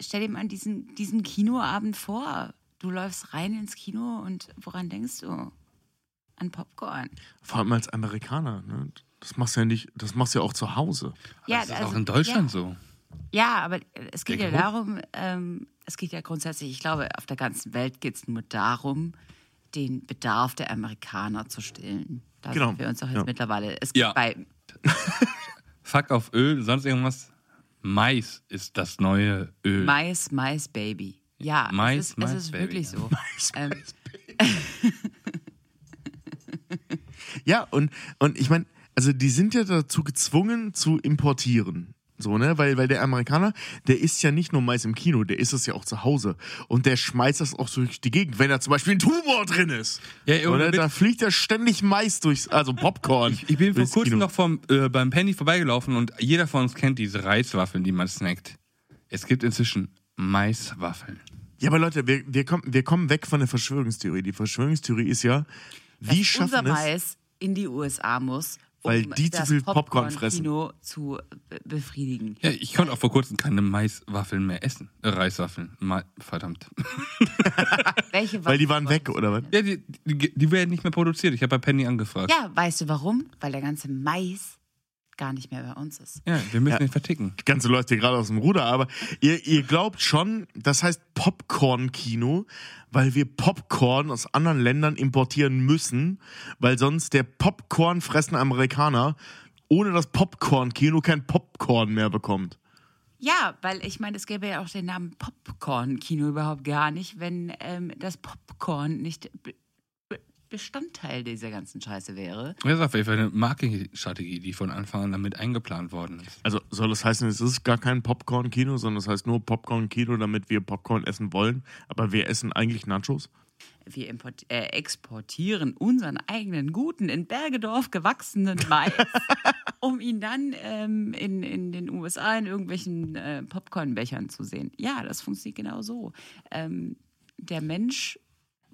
stell dir mal diesen, diesen Kinoabend vor. Du läufst rein ins Kino und woran denkst du? An Popcorn. Vor allem als Amerikaner. Ne? Das machst du ja nicht, das machst du ja auch zu Hause. Ja, das ist also- auch in Deutschland ja. so. Ja, aber es geht ja Denke, darum, ähm, es geht ja grundsätzlich, ich glaube, auf der ganzen Welt geht es nur darum, den Bedarf der Amerikaner zu stillen. Da Genau, sind wir uns doch jetzt ja. mittlerweile. Es gibt Ja. bei Fuck auf Öl, sonst irgendwas. Mais ist das neue Öl. Mais, Mais Baby. Ja, Mais, es ist, Mais es ist Baby, wirklich ja. so. Ähm, Ja, und, und ich meine, also die sind ja dazu gezwungen zu importieren. So, ne? Weil, weil der Amerikaner, der isst ja nicht nur Mais im Kino, der isst es ja auch zu Hause. Und der schmeißt das auch so durch die Gegend, wenn da zum Beispiel ein Tumor drin ist. Ja, Oder? Da fliegt ja ständig Mais durchs, also Popcorn. Ich bin vor kurzem Kino. noch vom, äh, beim Penny vorbeigelaufen und jeder von uns kennt diese Reiswaffeln, die man snackt. Es gibt inzwischen Maiswaffeln. Ja, aber Leute, wir, wir, kommen, wir kommen weg von der Verschwörungstheorie. Die Verschwörungstheorie ist ja, wie dass unser schaffen es, Mais in die USA muss, um Weil die zu viel Popcorn fressen. Popcorn-Kino zu be- befriedigen. Ja, ich konnte auch vor kurzem keine Maiswaffeln mehr essen. Äh, Reiswaffeln. Ma verdammt. Welche weil die waren weg, oder was? Ja, die, die, die werden nicht mehr produziert. Ich habe bei Penny angefragt. Ja, weißt du warum? Weil der ganze Mais gar nicht mehr bei uns ist. Ja, wir müssen ihn verticken. Das Ganze läuft hier gerade aus dem Ruder, aber ihr, ihr glaubt schon, das heißt Popcorn-Kino, weil wir Popcorn aus anderen Ländern importieren müssen, weil sonst der Popcorn fressende Amerikaner ohne das Popcorn-Kino kein Popcorn mehr bekommt. Ja, weil ich meine, es gäbe ja auch den Namen Popcorn-Kino überhaupt gar nicht, wenn ähm, das Popcorn nicht Bestandteil dieser ganzen Scheiße wäre. Das ist auf jeden Fall eine Marketingstrategie, die von Anfang an damit eingeplant worden ist. Also soll das heißen, es ist gar kein Popcorn-Kino, sondern es heißt nur Popcorn-Kino, damit wir Popcorn essen wollen, aber wir essen eigentlich Nachos? Wir import äh, exportieren unseren eigenen guten, in Bergedorf gewachsenen Mais, um ihn dann ähm, in, in den USA in irgendwelchen äh, Popcornbechern zu sehen. Ja, das funktioniert genau so. Ähm, der Mensch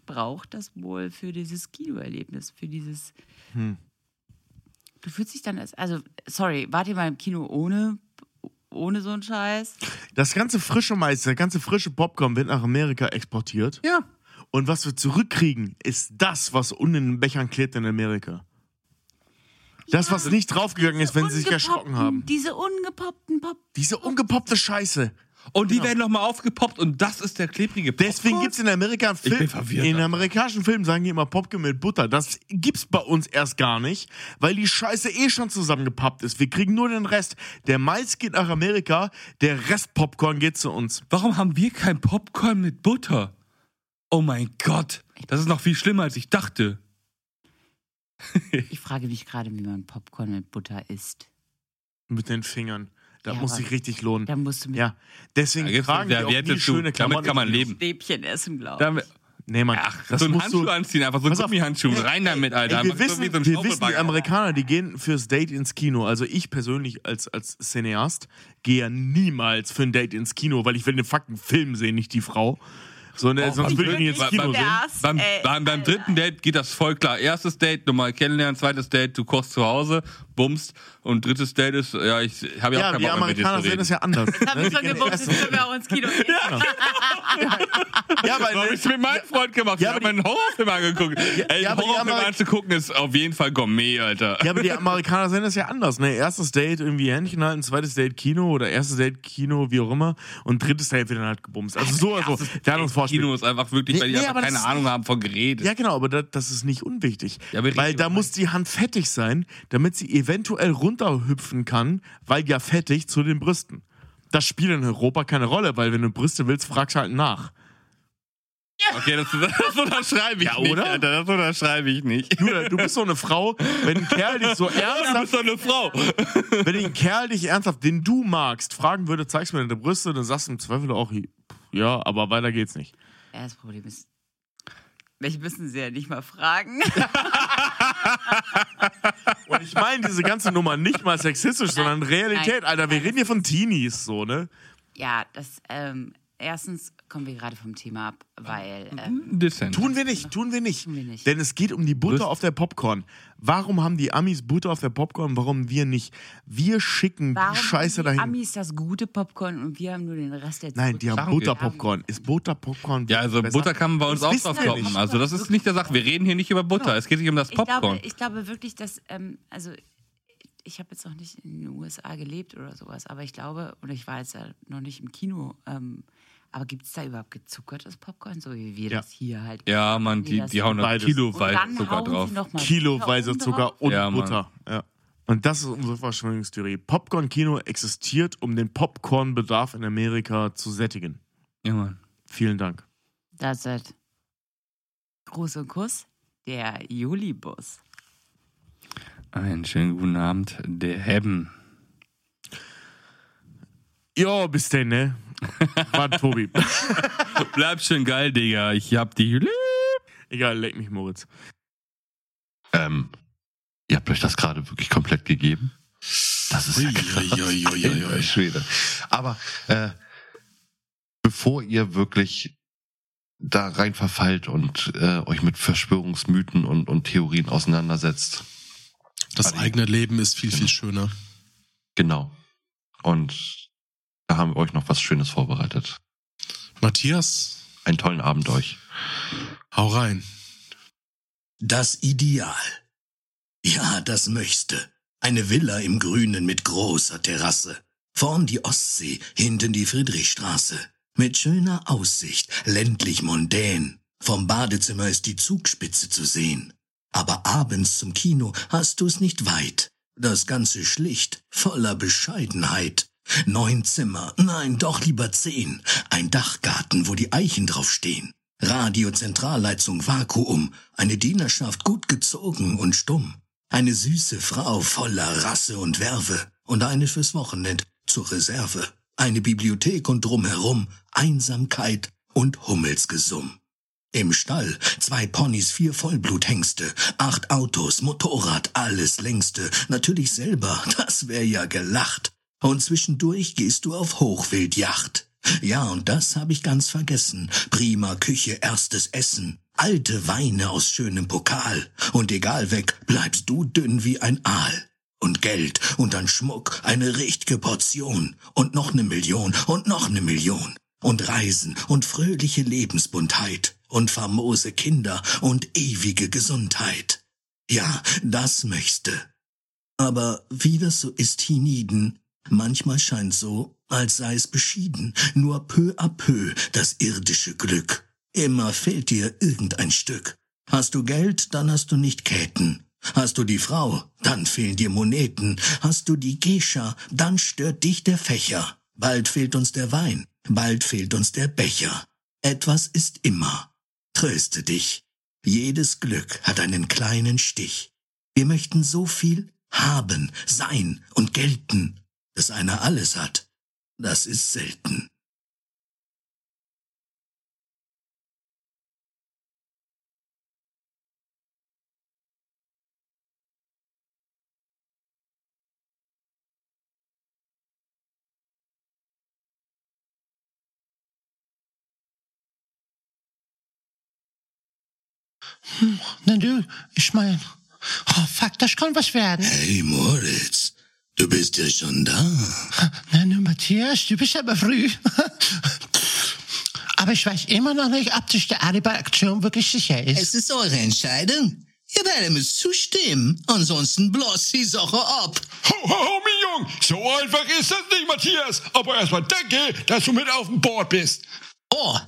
braucht das wohl für dieses Kinoerlebnis, für dieses. Hm. Du fühlst dich dann als. Also, sorry, wart ihr mal im Kino ohne, ohne so einen Scheiß? Das ganze frische Mais, der ganze frische Popcorn wird nach Amerika exportiert. Ja. Und was wir zurückkriegen, ist das, was unten in den Bechern klebt in Amerika. Das, was nicht draufgegangen ist, wenn sie sich erschrocken haben. Diese ungepoppten Pop. Diese ungepoppte Scheiße. Und die werden nochmal aufgepoppt und das ist der klebrige Popcorn. Deswegen gibt es in Amerika einen Ich bin Film. verwirrt. In amerikanischen Filmen sagen die immer Popcorn mit Butter. Das gibt's bei uns erst gar nicht, weil die Scheiße eh schon zusammengepappt ist. Wir kriegen nur den Rest. Der Mais geht nach Amerika, der Rest Popcorn geht zu uns. Warum haben wir kein Popcorn mit Butter? Oh mein Gott, das ist noch viel schlimmer, als ich dachte. Ich frage mich gerade, wie man Popcorn mit Butter isst. Mit den Fingern. Da Ja, muss sich richtig lohnen. Da musst du mit Ja, deswegen Da tragen eine die auch nie schöne Damit Klamotten. kann man leben. Stäbchen essen, glaube ich. Damit, Nee, Mann. ach, das so einen Handschuh du- anziehen, einfach so einen. Gummihandschuh. Rein damit, Alter. Ey, wir so wissen, wie so ein wir wissen, die. Amerikaner, die gehen fürs Date ins Kino. Also ich persönlich als, als Cineast gehe ja niemals für ein Date ins Kino, weil ich will den fucking Film sehen, nicht die Frau. So, ne, Oh, sonst beim würde ich ihn dritten- ins Kino sehen. Beim, beim, beim dritten Date geht das voll klar. Erstes Date, nochmal kennenlernen, zweites Date, du kochst zu Hause, bummst und drittes Date ist, ja, ich habe ja auch Ja, keinen die Bock mehr mit dir sehen das ja anders. Jetzt hab ne? ich schon jetzt können wir auch ins Kino gehen. Ja, aber So hab ich's mit meinem Freund gemacht. Ja, Ja, ich habe einen Horrorfilm angeguckt. Ey, ja, aber die Horrorfilm anzugucken ist auf jeden Fall Gourmet, Alter. Ja, aber die Amerikaner sehen das ja anders. Ne? Erstes Date irgendwie Händchen halten, zweites Date Kino oder erstes Date Kino, wie auch immer. Und drittes Date wird dann halt gebumst. Also so, also, wir haben uns vorgespielt. Kino ist einfach wirklich, weil die Nee, einfach keine das- Ahnung haben von Geräten. Ja, genau, aber das, das ist nicht unwichtig. Ja, weil da muss die Hand fettig sein, damit sie eventuell runterhüpfen kann, weil ja fettig zu den Brüsten. Das spielt in Europa keine Rolle, weil wenn du Brüste willst, fragst du halt nach. Okay, das, das unterschreibe ich Ja, nicht, oder? Alter. Das unterschreibe ich nicht. Julia, du bist so eine Frau, wenn ein Kerl dich so Du bist ernsthaft, doch eine Frau. wenn ein Kerl dich ernsthaft, den du magst, fragen würde, zeigst mir deine Brüste, dann sagst du im Zweifel auch, ja, aber weiter geht's nicht. Ja, das Problem ist, mich müssen sie ja nicht mal fragen. Und ich meine diese ganze Nummer nicht mal sexistisch, sondern Realität, Nein. Alter. Wir reden hier von Teenies, so, ne? Ja, das, ähm, erstens kommen wir gerade vom Thema ab, weil, ähm, Dezent. Tun wir nicht, tun wir nicht. Tun wir nicht. Denn es geht um die Butter auf der Popcorn. Warum haben die Amis Butter auf der Popcorn, warum wir nicht? Wir schicken warum die Scheiße haben die dahin. Amis das gute Popcorn und wir haben nur den Rest der Nein, die haben. Butterpopcorn. Ist Butterpopcorn Ja, also besser? Butter kann man bei uns Das auch drauf kommen. Also das ist nicht der Sache. Wir reden hier nicht über Butter. Es geht nicht um das Ich glaube, Popcorn. ich glaube wirklich, dass, ähm, also ich habe jetzt noch nicht in den USA gelebt oder sowas, aber ich glaube, oder ich war jetzt ja noch nicht im Kino, ähm, aber gibt es da überhaupt gezuckertes Popcorn, so wie wir Ja. das hier halt? Ja, man, die, die hauen da kiloweise Zucker drauf. Kiloweise Zucker und Ja. Butter. Ja. Und das ist unsere Verschwörungstheorie. Popcorn-Kino existiert, um den Popcorn-Bedarf in Amerika zu sättigen. Ja, Mann. Vielen Dank. Das ist Gruß und Kuss, der Julibus. Einen schönen guten Abend, der Hebben. Jo, bis denn, ne? War Tobi. Bleib schön geil, Digga. Ich hab die lieb. Egal, leck mich, Moritz. Ähm, ihr habt euch das gerade wirklich komplett gegeben. Das ist ja krass. Schwede. Aber äh, bevor ihr wirklich da rein verfallt und äh, euch mit Verschwörungsmythen und, und Theorien auseinandersetzt, Das eigene Leben ist viel, viel schöner. genau. Und da haben wir euch noch was Schönes vorbereitet. Matthias, Einen tollen Abend euch. hau rein. Das Ideal. Ja, das möchte. Eine Villa im Grünen mit großer Terrasse. Vorn die Ostsee, hinten die Friedrichstraße. Mit schöner Aussicht, ländlich mondän. Vom Badezimmer ist die Zugspitze zu sehen. Aber abends zum Kino hast du's nicht weit. Das Ganze schlicht, voller Bescheidenheit. Neun Zimmer, nein, doch lieber zehn. Ein Dachgarten, wo die Eichen drauf stehen. Radiozentralleitung Vakuum, eine Dienerschaft gut gezogen und stumm. Eine süße Frau voller Rasse und Werbe und eine fürs Wochenend zur Reserve. Eine Bibliothek und drumherum Einsamkeit und Hummelsgesumm. Im Stall zwei Ponys, vier Vollbluthengste, acht Autos, Motorrad, alles längste. Natürlich selber, das wär ja gelacht. Und zwischendurch gehst du auf Hochwildjacht. Ja, und das hab ich ganz vergessen. Prima Küche, erstes Essen. Alte Weine aus schönem Pokal. Und egal weg, bleibst du dünn wie ein Aal. Und Geld und dann Schmuck, eine richtige Portion. Und noch ne Million und noch ne Million. Und Reisen und fröhliche Lebensbuntheit. Und famose Kinder und ewige Gesundheit. Ja, das möchte. Aber wie das so ist hienieden, manchmal scheint so, als sei es beschieden, nur peu à peu das irdische Glück. Immer fehlt dir irgendein Stück. Hast du Geld, dann hast du nicht Käten. Hast du die Frau, dann fehlen dir Moneten. Hast du die Gescha, dann stört dich der Fächer. Bald fehlt uns der Wein, bald fehlt uns der Becher. Etwas ist immer. Tröste dich. Jedes Glück hat einen kleinen Stich. Wir möchten so viel haben, sein und gelten, dass einer alles hat. Das ist selten. Na du, ich mein, oh fuck, das kann was werden. Hey Moritz, du bist ja schon da. Na nu, Matthias, du bist aber früh. Aber ich weiß immer noch nicht, ob sich der Adi bei Aktion wirklich sicher ist. Es ist eure Entscheidung. Ihr beide müsst zustimmen, ansonsten bloß die Sache ab. Ho, ho, ho, mein Jung, so einfach ist das nicht, Matthias. Aber erstmal danke, dass du mit auf dem Board bist. Oh,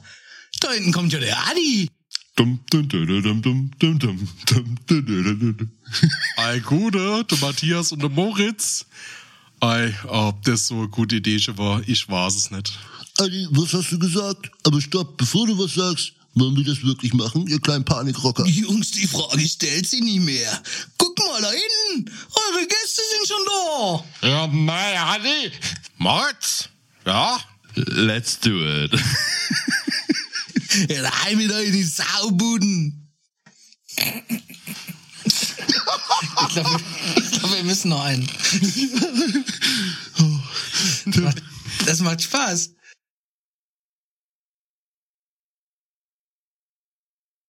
da hinten kommt ja der Adi. Ei, Gude, der Matthias und der Moritz. Ei, ob das so eine gute Idee war, ich weiß es nicht. Adi, was hast du gesagt? Aber stopp, bevor du was sagst, wollen wir das wirklich machen, ihr kleinen Panikrocker? Jungs, die Frage stellt sie nie mehr. Guck mal da hinten, eure Gäste sind schon da. Ja, mei, Adi. Moritz? Ja? Let's do it. Rein mit euch in die Saubuden. Ich glaube, glaub, wir müssen noch einen. Das macht Spaß.